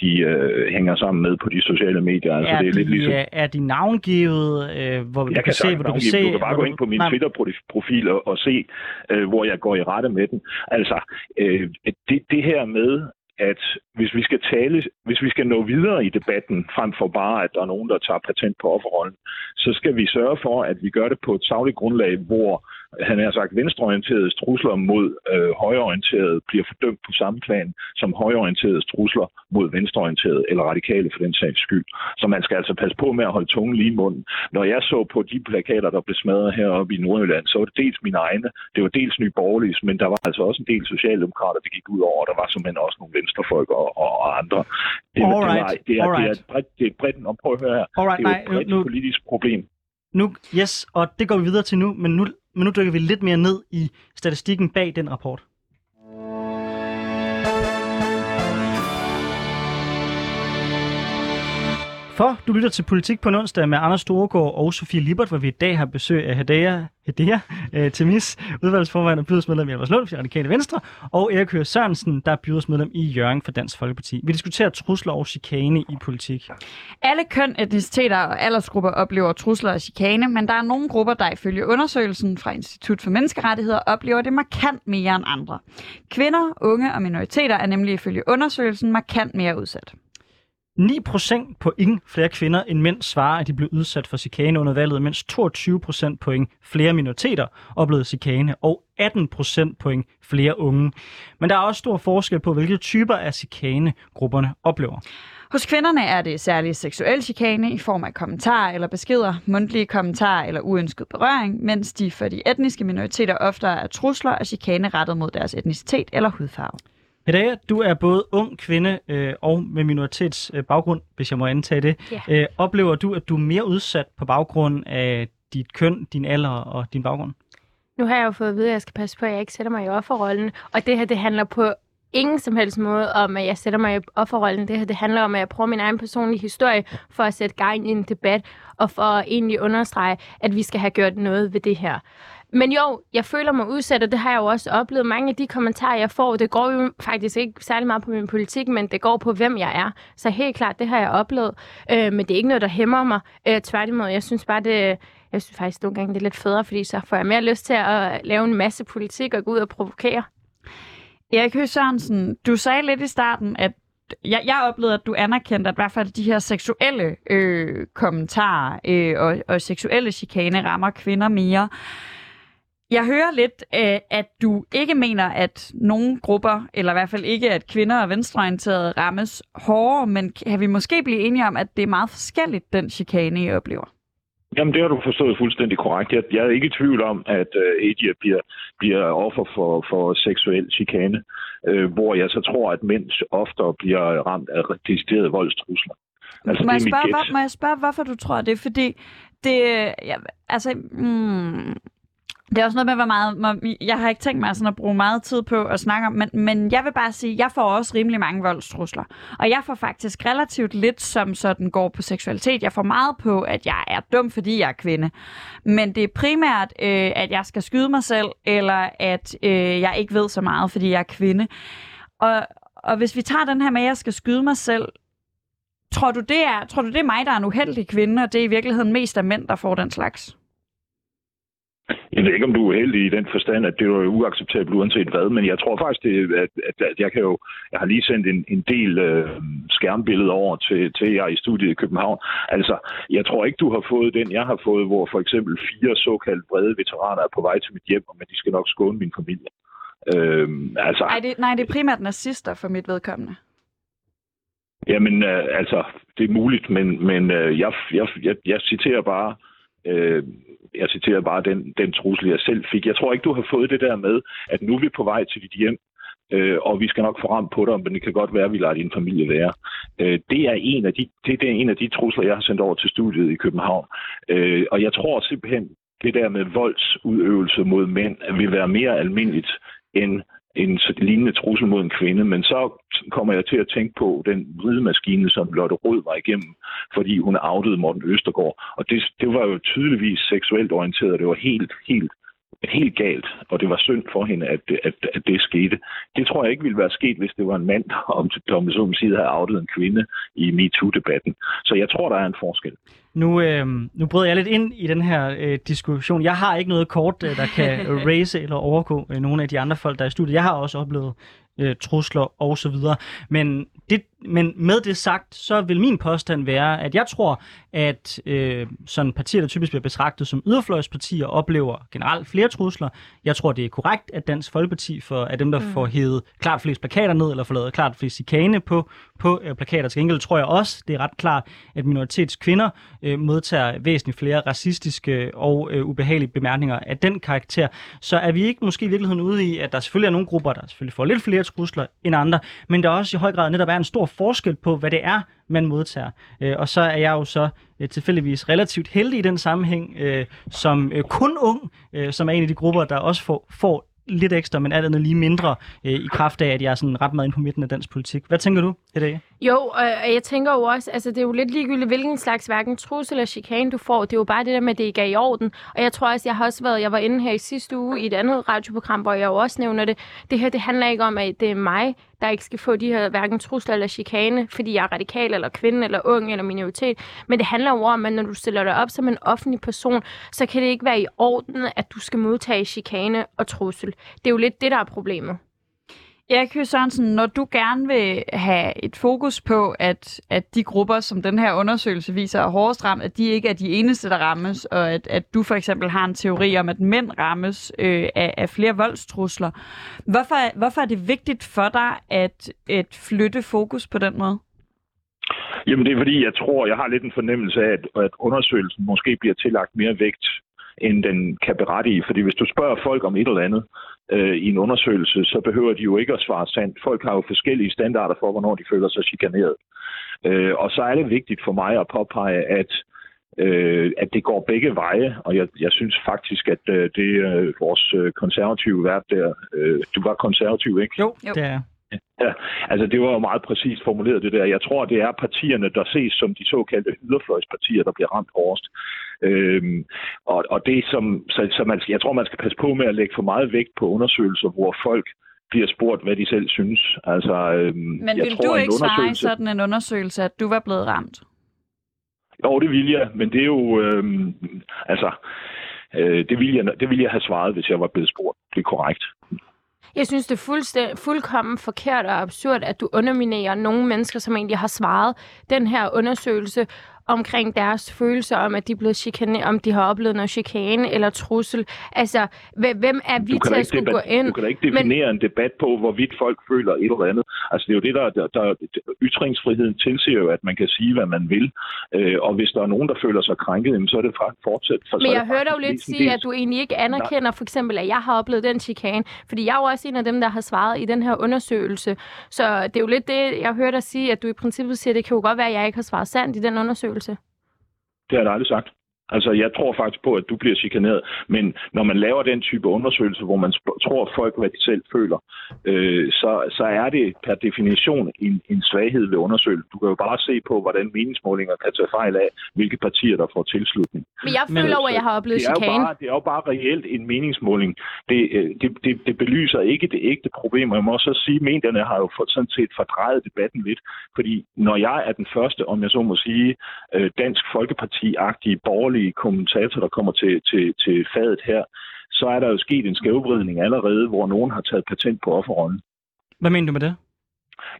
de uh, hænger sammen med på de sociale medier. Altså, er, det er, de, lidt ligesom... er de navngivet, øh, hvor jeg du kan, se, hvor du kan se... Du kan bare gå ind på min Twitter-profil og, og se, øh, hvor jeg går i rette med den. Altså, øh, det, det her med, at hvis vi skal tale, hvis vi skal nå videre i debatten, frem for bare, at der er nogen, der tager patent på offerrollen, så skal vi sørge for, at vi gør det på et savligt grundlag, hvor han har sagt, venstreorienterede trusler mod øh, højreorienterede bliver fordømt på samme plan som højreorienterede trusler mod venstreorienterede eller radikale for den sags skyld. Så man skal altså passe på med at holde tungen lige i munden. Når jeg så på de plakater, der blev smadret heroppe i Nordjylland, så var det dels mine egne, det var dels Nye Borgerlige, men der var altså også en del socialdemokrater, der gik ud over, der var simpelthen også nogle venstrefolk og, og andre. Det, det, var, det, er, det, er bredt, det er et bredt, og prøv at høre her, Alright, det er et bredt nu, politisk problem. Nu, yes, og det går vi videre til nu, men nu men nu dykker vi lidt mere ned i statistikken bag den rapport. For du lytter til Politik på en onsdag med Anders Storegård og Sofie Libert, hvor vi i dag har besøg af Hedaya, Hedaya øh, Temis, udvalgsformand og byrådsmedlem i Alvarslund for Radikale Venstre, og Erik Høgh Sørensen, der er byrådsmedlem i Jørgen for Dansk Folkeparti. Vi diskuterer trusler og chikane i politik. Alle køn, etniciteter og aldersgrupper oplever trusler og chikane, men der er nogle grupper, der ifølge undersøgelsen fra Institut for Menneskerettigheder oplever det markant mere end andre. Kvinder, unge og minoriteter er nemlig ifølge undersøgelsen markant mere udsat. 9% point flere kvinder end mænd svarer, at de blev udsat for chikane under valget, mens 22% point flere minoriteter oplevede chikane, og 18% point flere unge. Men der er også stor forskel på, hvilke typer af chikane grupperne oplever. Hos kvinderne er det særligt seksuel chikane i form af kommentarer eller beskeder, mundtlige kommentarer eller uønsket berøring, mens de for de etniske minoriteter oftere er trusler og chikane rettet mod deres etnicitet eller hudfarve. Hedaya, du er både ung kvinde øh, og med minoritets øh, hvis jeg må antage det. Yeah. Øh, oplever du, at du er mere udsat på baggrund af dit køn, din alder og din baggrund? Nu har jeg jo fået at vide, at jeg skal passe på, at jeg ikke sætter mig i offerrollen. Og det her, det handler på ingen som helst måde om, at jeg sætter mig i offerrollen. Det her, det handler om, at jeg prøver min egen personlige historie for at sætte gang i en debat, og for at egentlig understrege, at vi skal have gjort noget ved det her. Men jo, jeg føler mig udsat, og det har jeg jo også oplevet. Mange af de kommentarer, jeg får, det går jo faktisk ikke særlig meget på min politik, men det går på, hvem jeg er. Så helt klart, det har jeg oplevet. Øh, men det er ikke noget, der hæmmer mig. Øh, tværtimod, jeg synes bare, det, jeg synes faktisk nogle gange, det er lidt federe, fordi så får jeg mere lyst til at lave en masse politik og gå ud og provokere. Erik Høgh Sørensen, du sagde lidt i starten, at jeg, jeg oplevede, at du anerkendte, at i hvert fald de her seksuelle øh, kommentarer øh, og, og seksuelle chikane rammer kvinder mere. Jeg hører lidt, øh, at du ikke mener, at nogle grupper, eller i hvert fald ikke, at kvinder og venstreorienterede rammes hårdere, men kan vi måske blive enige om, at det er meget forskelligt, den chikane, I oplever? Jamen, det har du forstået fuldstændig korrekt. Jeg, jeg er ikke i tvivl om, at Adia bliver, bliver offer for, for seksuel chikane, uh, hvor jeg så tror, at mænd oftere bliver ramt af deciderede voldstrusler. Altså, må, jeg spørge, hvor, må jeg spørge, hvorfor du tror det? Fordi det, ja, altså, mm, det er også noget med, hvor meget... Jeg har ikke tænkt mig sådan at bruge meget tid på at snakke om, men, men jeg vil bare sige, at jeg får også rimelig mange voldstrusler. Og jeg får faktisk relativt lidt, som sådan går på seksualitet. Jeg får meget på, at jeg er dum, fordi jeg er kvinde. Men det er primært, øh, at jeg skal skyde mig selv, eller at øh, jeg ikke ved så meget, fordi jeg er kvinde. Og, og hvis vi tager den her med, at jeg skal skyde mig selv, tror du, det er, tror du, det er mig, der er en uheldig kvinde, og det er i virkeligheden mest af mænd, der får den slags? Jeg ved ikke, om du er heldig i den forstand, at det er uacceptabelt uanset hvad, men jeg tror faktisk, det, at, at, at jeg kan jo... Jeg har lige sendt en, en del øh, skærmbilleder over til, til jer i studiet i København. Altså, jeg tror ikke, du har fået den, jeg har fået, hvor for eksempel fire såkaldt brede veteraner er på vej til mit hjem, men de skal nok skåne min familie. Øh, altså, Ej, det, nej, det er primært nazister for mit vedkommende. Jamen, øh, altså, det er muligt, men, men øh, jeg, jeg, jeg, jeg citerer bare... Øh, jeg citerer bare den, den trussel, jeg selv fik. Jeg tror ikke, du har fået det der med, at nu er vi på vej til dit hjem, øh, og vi skal nok få ramt på dig, men det kan godt være, at vi lader din familie være. Øh, det, er en af de, det, det er en af de trusler, jeg har sendt over til studiet i København. Øh, og jeg tror simpelthen, det der med voldsudøvelse mod mænd vil være mere almindeligt end en lignende trussel mod en kvinde, men så kommer jeg til at tænke på den vridemaskine, som Lotte Rød var igennem, fordi hun outede Morten Østergaard. Og det, det var jo tydeligvis seksuelt orienteret, det var helt, helt helt galt, og det var synd for hende, at, at, at det skete. Det tror jeg ikke ville være sket, hvis det var en mand, om, om så side havde outet en kvinde i MeToo-debatten. Så jeg tror, der er en forskel. Nu, øh, nu bryder jeg lidt ind i den her øh, diskussion. Jeg har ikke noget kort, øh, der kan race eller overgå øh, nogle af de andre folk, der er i studiet. Jeg har også oplevet øh, trusler og så videre. Men, det, men med det sagt, så vil min påstand være, at jeg tror, at øh, sådan partier, der typisk bliver betragtet som yderfløjspartier, oplever generelt flere trusler. Jeg tror, det er korrekt, at Dansk Folkeparti for, er dem, der mm. får hævet klart flest plakater ned, eller får lavet klart flest chikane på, på øh, plakater. Til gengæld tror jeg også, det er ret klart, at minoritetskvinder øh, modtager væsentligt flere racistiske og øh, ubehagelige bemærkninger af den karakter. Så er vi ikke måske i virkeligheden ude i, at der selvfølgelig er nogle grupper, der selvfølgelig får lidt flere trusler end andre, men der også i høj grad netop er en stor forskel på, hvad det er, man modtager. Øh, og så er jeg jo så øh, tilfældigvis relativt heldig i den sammenhæng, øh, som øh, kun ung, øh, som er en af de grupper, der også får, får lidt ekstra, men alt andet lige mindre øh, i kraft af, at jeg er sådan ret meget inde på midten af dansk politik. Hvad tænker du i dag? Jo, og jeg tænker jo også, altså det er jo lidt ligegyldigt, hvilken slags hverken trussel eller chikane du får. Det er jo bare det der med, at det ikke er i orden. Og jeg tror også, jeg har også været, jeg var inde her i sidste uge i et andet radioprogram, hvor jeg jo også nævner det. Det her, det handler ikke om, at det er mig, der ikke skal få de her hverken trusler eller chikane, fordi jeg er radikal eller kvinde eller ung eller minoritet. Men det handler jo om, at når du stiller dig op som en offentlig person, så kan det ikke være i orden, at du skal modtage chikane og trussel. Det er jo lidt det, der er problemet. Erik Høgh Sørensen, når du gerne vil have et fokus på, at, at de grupper, som den her undersøgelse viser er hårdest ramt, at de ikke er de eneste, der rammes, og at, at du for eksempel har en teori om, at mænd rammes øh, af, af flere voldstrusler. Hvorfor, hvorfor er det vigtigt for dig at, at flytte fokus på den måde? Jamen det er fordi, jeg tror, jeg har lidt en fornemmelse af, at, at undersøgelsen måske bliver tillagt mere vægt, end den kan berettige. Fordi hvis du spørger folk om et eller andet, øh, i en undersøgelse, så behøver de jo ikke at svare sandt. Folk har jo forskellige standarder for, hvornår de føler sig chikaneret. Øh, og så er det vigtigt for mig at påpege, at øh, at det går begge veje, og jeg, jeg synes faktisk, at øh, det øh, vores øh, konservative vært der, øh, du var konservativ, ikke? Jo, jo. det er Ja, altså det var jo meget præcist formuleret det der. Jeg tror, det er partierne, der ses som de såkaldte yderfløjspartier, der bliver ramt hårdest. Øhm, og, og det som, så, så man, jeg tror, man skal passe på med at lægge for meget vægt på undersøgelser, hvor folk bliver spurgt, hvad de selv synes. Altså, øhm, Men vil jeg tror, du ikke svare i sådan en undersøgelse, at du var blevet ramt? Jo, det vil jeg, men det er jo, øhm, altså, øh, det, vil jeg, det ville jeg have svaret, hvis jeg var blevet spurgt. Det er korrekt. Jeg synes, det er fuldstæ- fuldkommen forkert og absurd, at du underminerer nogle mennesker, som egentlig har svaret den her undersøgelse omkring deres følelser om, at de er blevet chikane, om de har oplevet noget chikane eller trussel. Altså, hvem er vi til at skulle gå ind? Du kan da ikke definere men... en debat på, hvorvidt folk føler et eller andet. Altså, det er jo det, der, der, der ytringsfriheden tilsiger jo, at man kan sige, hvad man vil. Øh, og hvis der er nogen, der føler sig krænket, så er det faktisk fortsat. For men jeg hørte jo lidt sige, at du egentlig ikke anerkender for eksempel, at jeg har oplevet den chikane. Fordi jeg er jo også en af dem, der har svaret i den her undersøgelse. Så det er jo lidt det, jeg hørte dig sige, at du i princippet siger, at det kan jo godt være, at jeg ikke har svaret sandt i den undersøgelse. Det har jeg aldrig sagt. Altså, jeg tror faktisk på, at du bliver chikaneret. Men når man laver den type undersøgelse, hvor man tror folk, hvad de selv føler, øh, så, så er det per definition en, en svaghed ved undersøgelsen. Du kan jo bare se på, hvordan meningsmålinger kan tage fejl af, hvilke partier, der får tilslutning. Men jeg føler jo, at jeg har oplevet det er chikane. Bare, det er jo bare reelt en meningsmåling. Det, øh, det, det, det belyser ikke det ægte problem. Og jeg må også sige, at medierne har jo sådan set fordrejet debatten lidt. Fordi når jeg er den første, om jeg så må sige, øh, Dansk Folkeparti-agtige borgerlige dårlige kommentator, der kommer til, til, til fadet her, så er der jo sket en skævvridning allerede, hvor nogen har taget patent på offerrollen. Hvad mener du med det?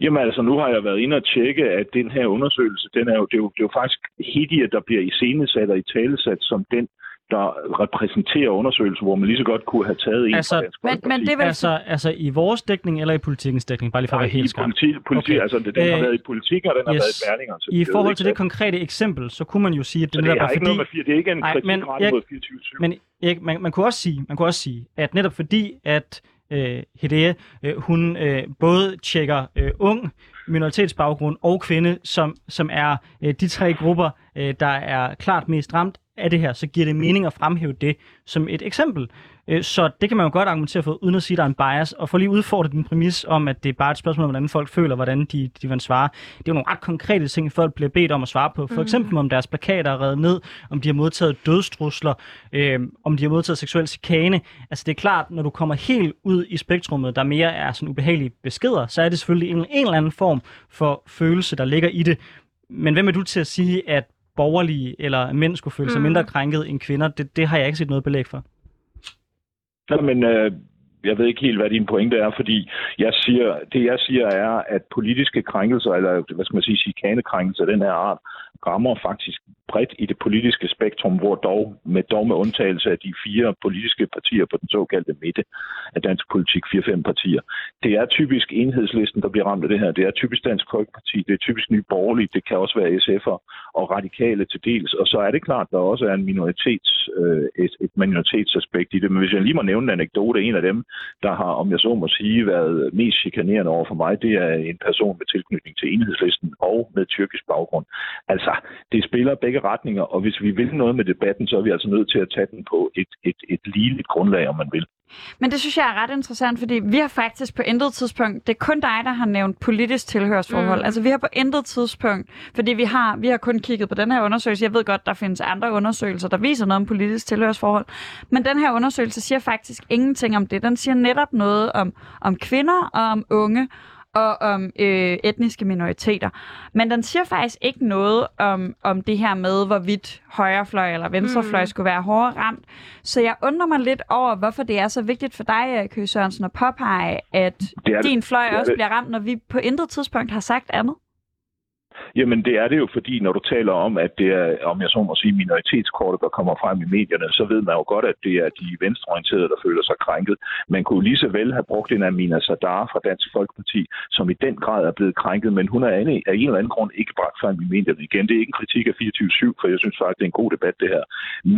Jamen altså, nu har jeg været inde og tjekke, at den her undersøgelse, den er jo, det, er jo, det er jo faktisk Hidia, der bliver iscenesat og i talesat som den, der repræsenterer undersøgelsen, hvor man lige så godt kunne have taget en altså, fra Dansk men, men det vil... altså, altså i vores dækning eller i politikens dækning? Bare lige for at være helt skarp. Politi, politi, okay. altså, den har øh, været i politik, og den har yes. været i Berlinger. Så I forhold til det konkrete eksempel, så kunne man jo sige, at det, det netop er fordi... Noget med, det er ikke en kritik men, jeg, mod 24 Men jeg, man, man, kunne også sige, man kunne også sige, at netop fordi, at øh, Hedea, øh, hun øh, både tjekker øh, ung minoritetsbaggrund og kvinde, som, som er øh, de tre grupper, øh, der er klart mest ramt af det her, så giver det mening at fremhæve det som et eksempel. Øh, så det kan man jo godt argumentere for, uden at sige, at der er en bias. Og for lige udfordre din præmis om, at det er bare et spørgsmål om, hvordan folk føler, hvordan de, de vil svare. Det er jo nogle ret konkrete ting, folk bliver bedt om at svare på. For mhm. eksempel om deres plakater er reddet ned, om de har modtaget dødstrusler, øh, om de har modtaget seksuel chikane. Altså det er klart, når du kommer helt ud i spektrummet, der mere er sådan ubehagelige beskeder, så er det selvfølgelig en, en eller anden form for følelse, der ligger i det. Men hvem er du til at sige, at borgerlige eller mænd skulle føle sig mm. mindre krænket end kvinder, det, det har jeg ikke set noget belæg for. Ja, men øh, jeg ved ikke helt, hvad din pointe er, fordi jeg siger, det jeg siger er, at politiske krænkelser, eller hvad skal man sige, chikanekrænkelser af den her art, rammer faktisk bredt i det politiske spektrum, hvor dog med, dog med undtagelse af de fire politiske partier på den såkaldte midte af dansk politik, fire-fem partier. Det er typisk enhedslisten, der bliver ramt af det her. Det er typisk Dansk Folkeparti, det er typisk Nye Borgerlige, det kan også være SF'er og radikale til dels. Og så er det klart, at der også er en minoritets, øh, et, et minoritetsaspekt i det. Men hvis jeg lige må nævne en anekdote, en af dem, der har, om jeg så må sige, været mest chikanerende over for mig, det er en person med tilknytning til enhedslisten og med tyrkisk baggrund. Altså, det spiller begge retninger, og hvis vi vil noget med debatten, så er vi altså nødt til at tage den på et, et, et ligeligt grundlag, om man vil. Men det synes jeg er ret interessant, fordi vi har faktisk på intet tidspunkt, det er kun dig, der har nævnt politisk tilhørsforhold. Mm. Altså vi har på intet tidspunkt, fordi vi har, vi har kun kigget på den her undersøgelse. Jeg ved godt, der findes andre undersøgelser, der viser noget om politisk tilhørsforhold. Men den her undersøgelse siger faktisk ingenting om det. Den siger netop noget om, om kvinder og om unge og om øh, etniske minoriteter. Men den siger faktisk ikke noget om, om det her med, hvorvidt højrefløj eller venstrefløj mm. skulle være hårdere ramt. Så jeg undrer mig lidt over, hvorfor det er så vigtigt for dig, Køge Sørensen, at påpege, at det det. din fløj også bliver ramt, når vi på intet tidspunkt har sagt andet. Jamen det er det jo, fordi når du taler om, at det er, om jeg så må sige, minoritetskortet, der kommer frem i medierne, så ved man jo godt, at det er de venstreorienterede, der føler sig krænket. Man kunne lige så vel have brugt en Amina Sadar fra Dansk Folkeparti, som i den grad er blevet krænket, men hun er af en eller anden grund ikke bragt frem i medierne igen. Det er ikke en kritik af 24-7, for jeg synes faktisk, det er en god debat, det her.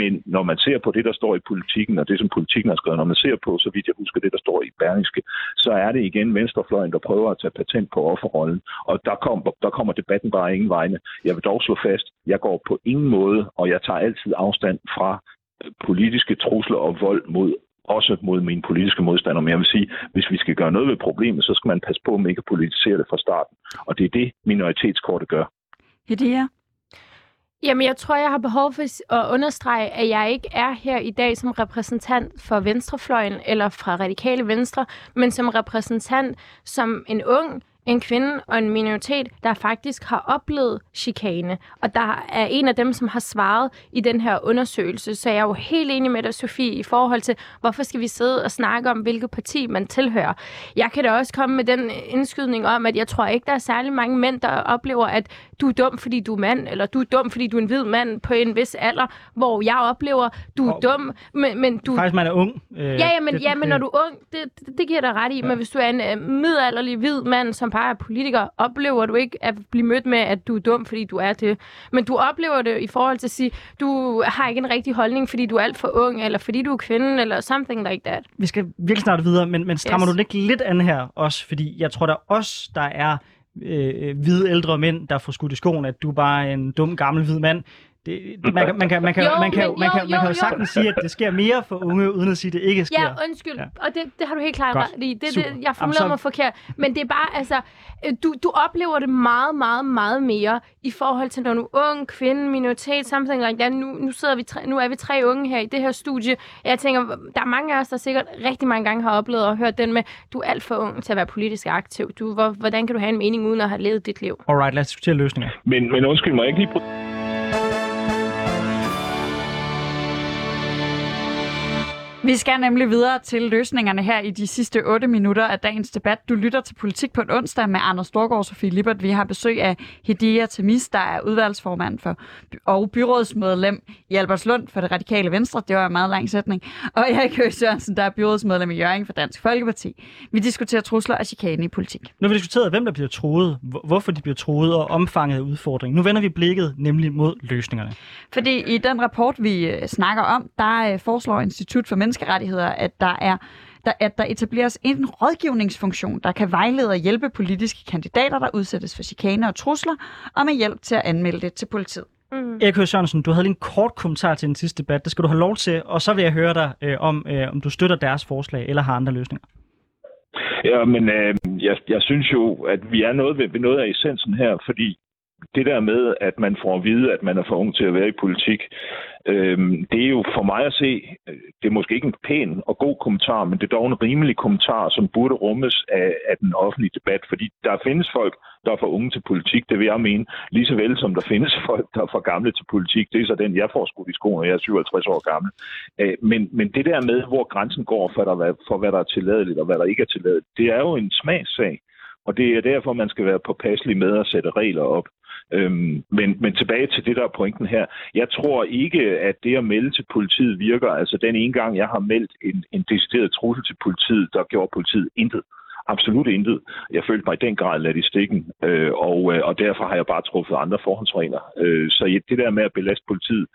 Men når man ser på det, der står i politikken, og det, som politikken har skrevet, når man ser på, så vidt jeg husker det, der står i Berlingske, så er det igen venstrefløjen, der prøver at tage patent på offerrollen. Og der, kom, der kommer debatten bare ingen vegne. Jeg vil dog slå fast, jeg går på ingen måde, og jeg tager altid afstand fra politiske trusler og vold mod også mod mine politiske modstandere. Men jeg vil sige, hvis vi skal gøre noget ved problemet, så skal man passe på, at man ikke politiserer det fra starten. Og det er det, minoritetskortet gør. Hedea? Jamen, jeg tror, jeg har behov for at understrege, at jeg ikke er her i dag som repræsentant for Venstrefløjen eller fra Radikale Venstre, men som repræsentant som en ung en kvinde og en minoritet, der faktisk har oplevet chikane. Og der er en af dem, som har svaret i den her undersøgelse. Så jeg er jo helt enig med dig, Sofie, i forhold til, hvorfor skal vi sidde og snakke om, hvilket parti man tilhører. Jeg kan da også komme med den indskydning om, at jeg tror ikke, der er særlig mange mænd, der oplever, at du er dum, fordi du er mand, eller du er dum, fordi du er en hvid mand på en vis alder, hvor jeg oplever, du er Og- dum, men, men du... Faktisk, man er ung. Øh, Ja, ja, men, det- ja, men når du er ung, det, det, det giver dig ret i, ja. men hvis du er en uh, middelalderlig hvid mand, som bare er politiker, oplever du ikke at blive mødt med, at du er dum, fordi du er det. Men du oplever det i forhold til at sige, du har ikke en rigtig holdning, fordi du er alt for ung, eller fordi du er kvinde, eller something like that. Vi skal virkelig snart videre, men, men strammer Yes. du ikke lidt an her også? Fordi jeg tror, der er os, der er øh, hvide ældre mænd, der får skudt i skoen, at du bare er en dum gammel hvid mand. Det, man, kan- man, kan, man, kan, Jo, man, kan, men man, jo, kan, man kan jo, jo sagtens sige, at det sker mere for unge, uden at sige, at det ikke sker. Ja, undskyld. Ja. Og det, det har du helt klart ret i. Det, det, jeg Jamen, formulerer så- mig forkert. Men det er bare, altså, øh, du, du oplever det meget, meget, meget mere i forhold til, når du er ung, kvinde, minoritet, something like that. Nu, nu, sidder vi tre, nu er vi tre unge her i det her studie. Jeg tænker, der er mange af os, der sikkert rigtig mange gange har oplevet og hørt den med, du er alt for ung til at være politisk aktiv. Du, hvor, hvordan kan du have en mening uden at have levet dit liv? Alright, lad os diskutere løsninger. Men, men undskyld mig, ikke lige Vi skal nemlig videre til løsningerne her i de sidste 8 minutter af dagens debat. Du lytter til Politik på en onsdag med Anders Storgård og Sofie Lippert. Vi har besøg af Hedea Temis, der er udvalgsformand for, og byrådsmedlem i Albertslund for det radikale venstre. Det var en meget lang sætning. Og Erik Høgh Sørensen, der er byrådsmedlem i Jørgen for Dansk Folkeparti. Vi diskuterer trusler og chikane i politik. Nu har vi diskuteret, hvem der bliver troet, hvor- hvorfor de bliver troet, og omfanget af udfordringen. Nu vender vi blikket nemlig mod løsningerne. Fordi i den rapport, vi øh, snakker om, der øh, foreslår Institut for Menneskerettigheder, at der er der, at der etableres en rådgivningsfunktion, der kan vejlede og hjælpe politiske kandidater, der udsættes for chikane og trusler, og med hjælp til at anmelde det til politiet. Mm. Erik Høgh Sørensen, du havde lige en kort kommentar til den sidste debat. Det skal du have lov til, og så vil jeg høre dig øh, om, øh, om du støtter deres forslag eller har andre løsninger. Ja, men øh, jeg, jeg synes jo, at vi er noget ved, ved noget af essensen her, fordi det der med, at man får at vide, at man er for ung til at være i politik, øh, det er jo for mig at se, det er måske ikke en pæn og god kommentar, men det er dog en rimelig kommentar, som burde rummes af, af den offentlige debat, fordi der findes folk, der er for unge til politik, det vil jeg mene, lige så vel som der findes folk, der er for gamle til politik. Det er så den, jeg får skudt i skoene, jeg er 57 år gammel. Øh, Men, men det der med, hvor grænsen går for, der, for, hvad der er tilladeligt og hvad der ikke er tilladeligt, det er jo en smagssag. Og det er derfor, man skal være påpasselig med at sætte regler op. Øhm, men, men tilbage til det, der er pointen her. Jeg tror ikke, at det at melde til politiet virker. Altså den ene gang, jeg har meldt en, en decideret trussel til politiet, der gjorde politiet intet. Absolut intet. Jeg følte mig i den grad ladt i stikken, øh, og, øh, og derfor har jeg bare truffet andre forhåndsregler. Øh, så det der med at belaste politiet,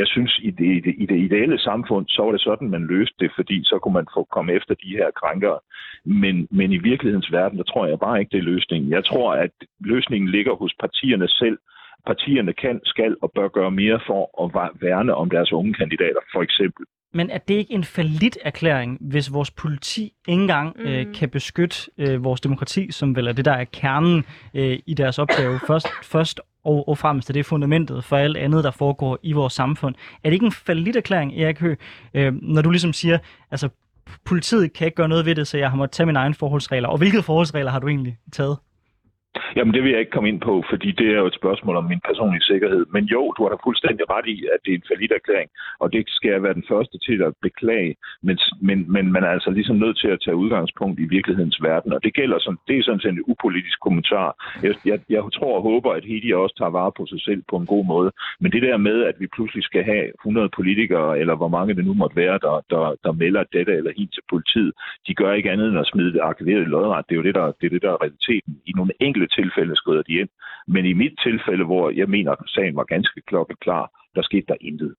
jeg synes, i det, i, det, i det ideelle samfund, så var det sådan, man løste det, fordi så kunne man få komme efter de her krænkere. Men, men i virkelighedens verden, der tror jeg bare ikke, det er løsningen. Jeg tror, at løsningen ligger hos partierne selv. Partierne kan, skal og bør gøre mere for at værne om deres unge kandidater, for eksempel. Men er det ikke en falit erklæring, hvis vores politi ikke engang mm. øh, Mm. kan beskytte øh, vores demokrati, som vel er det, der er kernen øh, i deres opgave, først, først og, og fremmest er det fundamentet for alt andet, der foregår i vores samfund. Er det ikke en falit erklæring, Erik Høgh, øh, når du ligesom siger, altså politiet kan ikke gøre noget ved det, så jeg har måttet tage mine egne forholdsregler. Og hvilke forholdsregler har du egentlig taget? Jamen, det vil jeg ikke komme ind på, fordi det er jo et spørgsmål om min personlige sikkerhed. Men jo, du har da fuldstændig ret i, at det er en falit erklæring, og det skal jeg være den første til at beklage. Men, men, men man er altså ligesom nødt til at tage udgangspunkt i virkelighedens verden, og det gælder som, det er sådan set en upolitisk kommentar. Jeg, jeg, jeg tror og håber, at Hedi også tager vare på sig selv på en god måde. Men det der med, at vi pludselig skal have 100 politikere, eller hvor mange det nu måtte være, der, der, der melder dette eller hit til politiet, de gør ikke andet end at smide det arkiveret i lodret. Det er jo det, der, det er det, der er realiteten. I nogle enkelte tilfælde skrider de ind. Men i mit tilfælde, hvor jeg mener, at sagen var ganske klokkeklar, der skete der intet.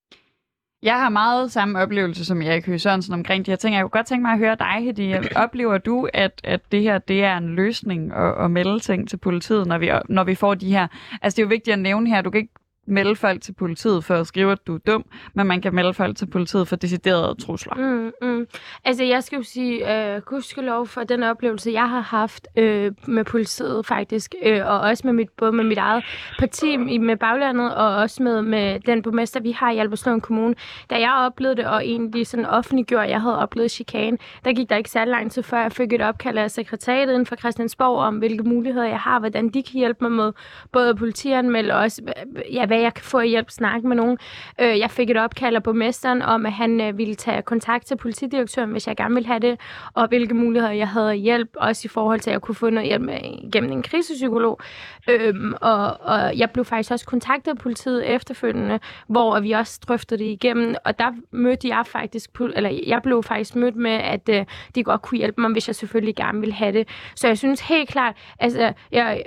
Jeg har meget samme oplevelse som Erik Høgh Sørensen omkring de her ting. Jeg kunne godt tænke mig at høre dig, Hedi. Oplever du, at, at det her det er en løsning at, at melde ting til politiet, når vi, når vi får de her... Altså det er jo vigtigt at nævne her, du kan ikke melde folk til politiet for at skrive, at du er dum, men man kan melde folk til politiet for deciderede trusler. Mm, mm. Altså, jeg skal jo sige, øh, gudskelov for den oplevelse, jeg har haft øh, med politiet faktisk, øh, og også med mit, både med mit eget parti i, med baglandet, og også med, med den borgmester, vi har i Albertslund Kommune. Da jeg oplevede det, og egentlig sådan offentliggjorde, at jeg havde oplevet chikane, der gik der ikke særlig lang tid, før jeg fik et opkald af sekretariatet inden for Christiansborg om, hvilke muligheder jeg har, hvordan de kan hjælpe mig med både politianmeld og også, øh, ja, hvad jeg kan få hjælp snakke med nogen. Øh, jeg fik et opkald af borgmesteren om, at han øh, ville tage kontakt til politidirektøren, hvis jeg gerne ville have det, og hvilke muligheder jeg havde af hjælp, også i forhold til, at jeg kunne få noget hjælp med, gennem en krisepsykolog. Øhm, og, og jeg blev faktisk også kontaktet af politiet efterfølgende, hvor vi også drøftede det igennem, og der mødte jeg faktisk, eller jeg blev faktisk mødt med, at øh, de godt kunne hjælpe mig, hvis jeg selvfølgelig gerne ville have det. Så jeg synes helt klart, altså, jeg,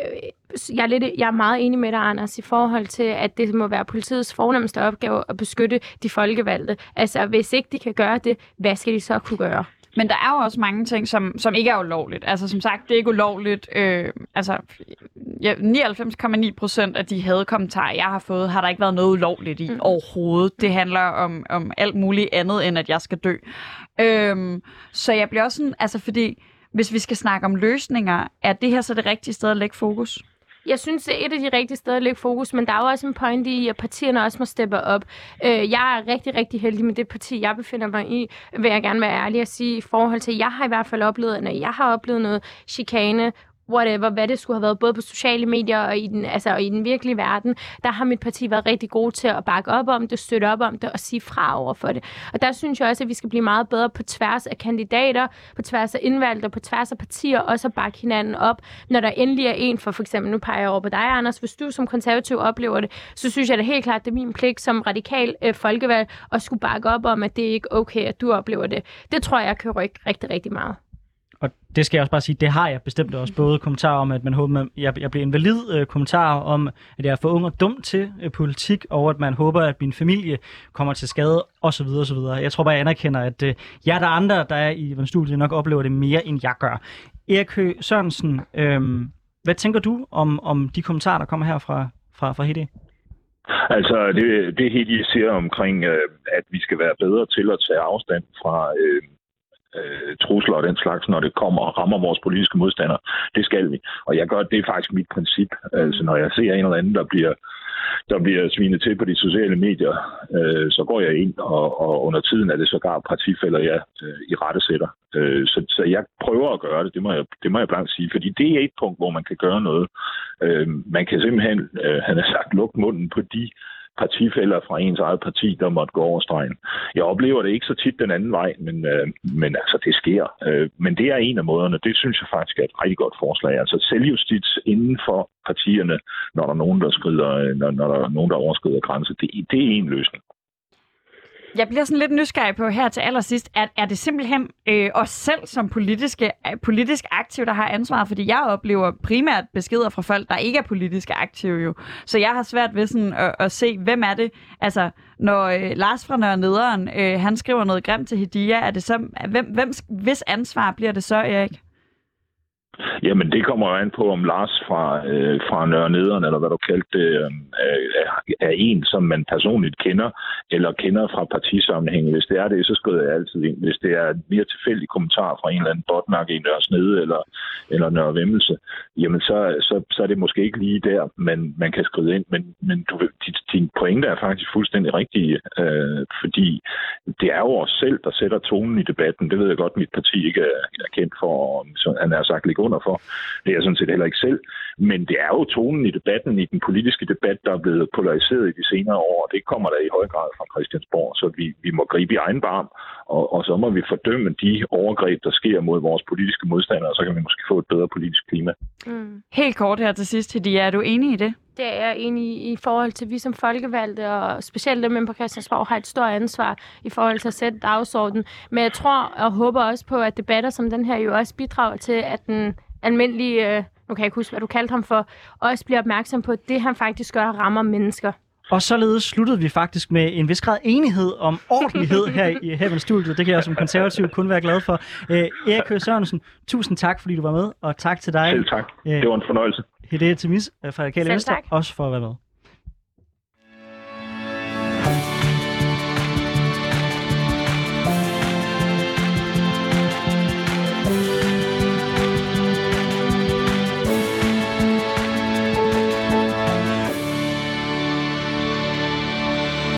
jeg er, lidt, jeg er meget enig med dig, Anders, i forhold til, at det må være politiets fornemmeste opgave at beskytte de folkevalgte. Altså, hvis ikke de kan gøre det, hvad skal de så kunne gøre? Men der er jo også mange ting, som, som ikke er ulovligt. Altså som sagt, det er ikke ulovligt. Øh, altså ja, 99,9 procent af de hadekommentarer, jeg har fået, har der ikke været noget ulovligt i mm. overhovedet. Det handler om, om alt muligt andet, end at jeg skal dø. Øh, så jeg bliver også sådan, altså fordi, hvis vi skal snakke om løsninger, er det her så det rigtige sted at lægge fokus? Jeg synes, det er et af de rigtige steder at lægge fokus, men der er jo også en point i, at partierne også må steppe op. Øh, jeg er rigtig, rigtig heldig med det parti, jeg befinder mig i, vil jeg gerne være ærlig at sige, i forhold til, at jeg har i hvert fald oplevet, når jeg har oplevet noget chikane whatever, hvad det skulle have været, både på sociale medier og i den, altså, og i den virkelige verden, der har mit parti været rigtig gode til at bakke op om det, støtte op om det og sige fra over for det. Og der synes jeg også, at vi skal blive meget bedre på tværs af kandidater, på tværs af indvalgte, på tværs af partier, også at bakke hinanden op, når der endelig er en, for for eksempel, nu peger jeg over på dig, Anders, hvis du som konservativ oplever det, så synes jeg det helt klart, det er min pligt som radikal øh, folkevalg at skulle bakke op om, at det ikke er okay, at du oplever det. Det tror jeg kan rykke rigtig, rigtig meget. Og det skal jeg også bare sige, det har jeg bestemt også. Både kommentarer om, at man håber, at jeg, jeg bliver invalid, øh, kommentarer om, at jeg er for ung og dum til øh, politik, og at man håber, at min familie kommer til skade, osv. osv. Jeg tror bare, jeg anerkender, at øh, jeg der andre, der er i studiet, nok oplever det mere, end jeg gør. Erik Høgh Sørensen, øh, hvad tænker du om, om de kommentarer, der kommer her fra, fra, fra Hedi? Altså, det, det Hedi siger omkring, øh, at vi skal være bedre til at tage afstand fra øh, øh, trusler og den slags, når det kommer og rammer vores politiske modstandere. Det skal vi. Og jeg gør, det er faktisk mit princip. Altså, når jeg ser en eller anden, der bliver der bliver svinet til på de sociale medier, øh, så går jeg ind, og, og under tiden er det sågar partifælder, jeg øh, i rette sætter. Øh, så, så jeg prøver at gøre det, det må jeg, det må jeg blankt sige, fordi det er et punkt, hvor man kan gøre noget. Øh, man kan simpelthen, øh, han har sagt, lukke munden på de partifælder fra ens eget parti, der måtte gå over stregen. Jeg oplever det ikke så tit den anden vej, men, øh, men altså, det sker. Øh, men det er en af måderne. Det synes jeg faktisk er et rigtig godt forslag. Altså selvjustits inden for partierne, når der er nogen, der, skrider, øh, når, når der er nogen, der overskrider grænser. Det, det er en løsning jeg bliver sådan lidt nysgerrig på her til allersidst, at er det simpelthen øh, os selv som politiske, øh, politisk aktive, der har ansvaret? Fordi jeg oplever primært beskeder fra folk, der ikke er politisk aktive jo. Så jeg har svært ved sådan at, at se, hvem er det? Altså, når øh, Lars fra Nørre Nederen, øh, han skriver noget grimt til Hedia, er det så, hvem, hvem, hvis ansvar bliver det så, Erik? Jamen, det kommer jo an på, om Lars fra, øh, fra Nørre Nederen, eller hvad du kaldte det, øh, er, er en, som man personligt kender, eller kender fra partisammenhæng. Hvis det er det, så skriver jeg altid ind. Hvis det er mere tilfældig kommentar fra en eller anden botnak i Nørre Snede, eller, eller Nørre Vemmelse, jamen så, så, så er det måske ikke lige der, man, man kan skrive ind. Men, men du, din, din pointe er faktisk fuldstændig rigtig, øh, fordi det er jo os selv, der sætter tonen i debatten. Det ved jeg godt, mit parti ikke er, er kendt for, som han har sagt ligge under for. Det er jeg sådan set heller ikke selv. Men det er jo tonen i debatten, i den politiske debat, der er blevet polariseret i de senere år, og det kommer der i høj grad fra Christiansborg. Så vi, vi må gribe i egen barm, og, og så må vi fordømme de overgreb, der sker mod vores politiske modstandere, og så kan vi måske få et bedre politisk klima. Mm. Helt kort her til sidst, Hedi, er du enig i det? Det er jeg enig i, i forhold til, at vi som folkevalgte, og specielt dem på Christiansborg, har et stort ansvar i forhold til at sætte dagsordenen. Men jeg tror og håber også på, at debatter som den her jo også bidrager til, at den almindelige, øh, nu kan jeg ikke huske, hvad du kaldte ham for, også bliver opmærksom på, at det han faktisk gør, rammer mennesker. Og således sluttede vi faktisk med en vis grad enighed om ordentlighed her i Heaven Studio. Det kan jeg som konservativ kun være glad for. Æ, Erik Høgh Sørensen, tusind tak, fordi du var med, og tak til dig. Selv tak. Det var en fornøjelse. Hede Temis fra Radikale Venstre, også for at være med.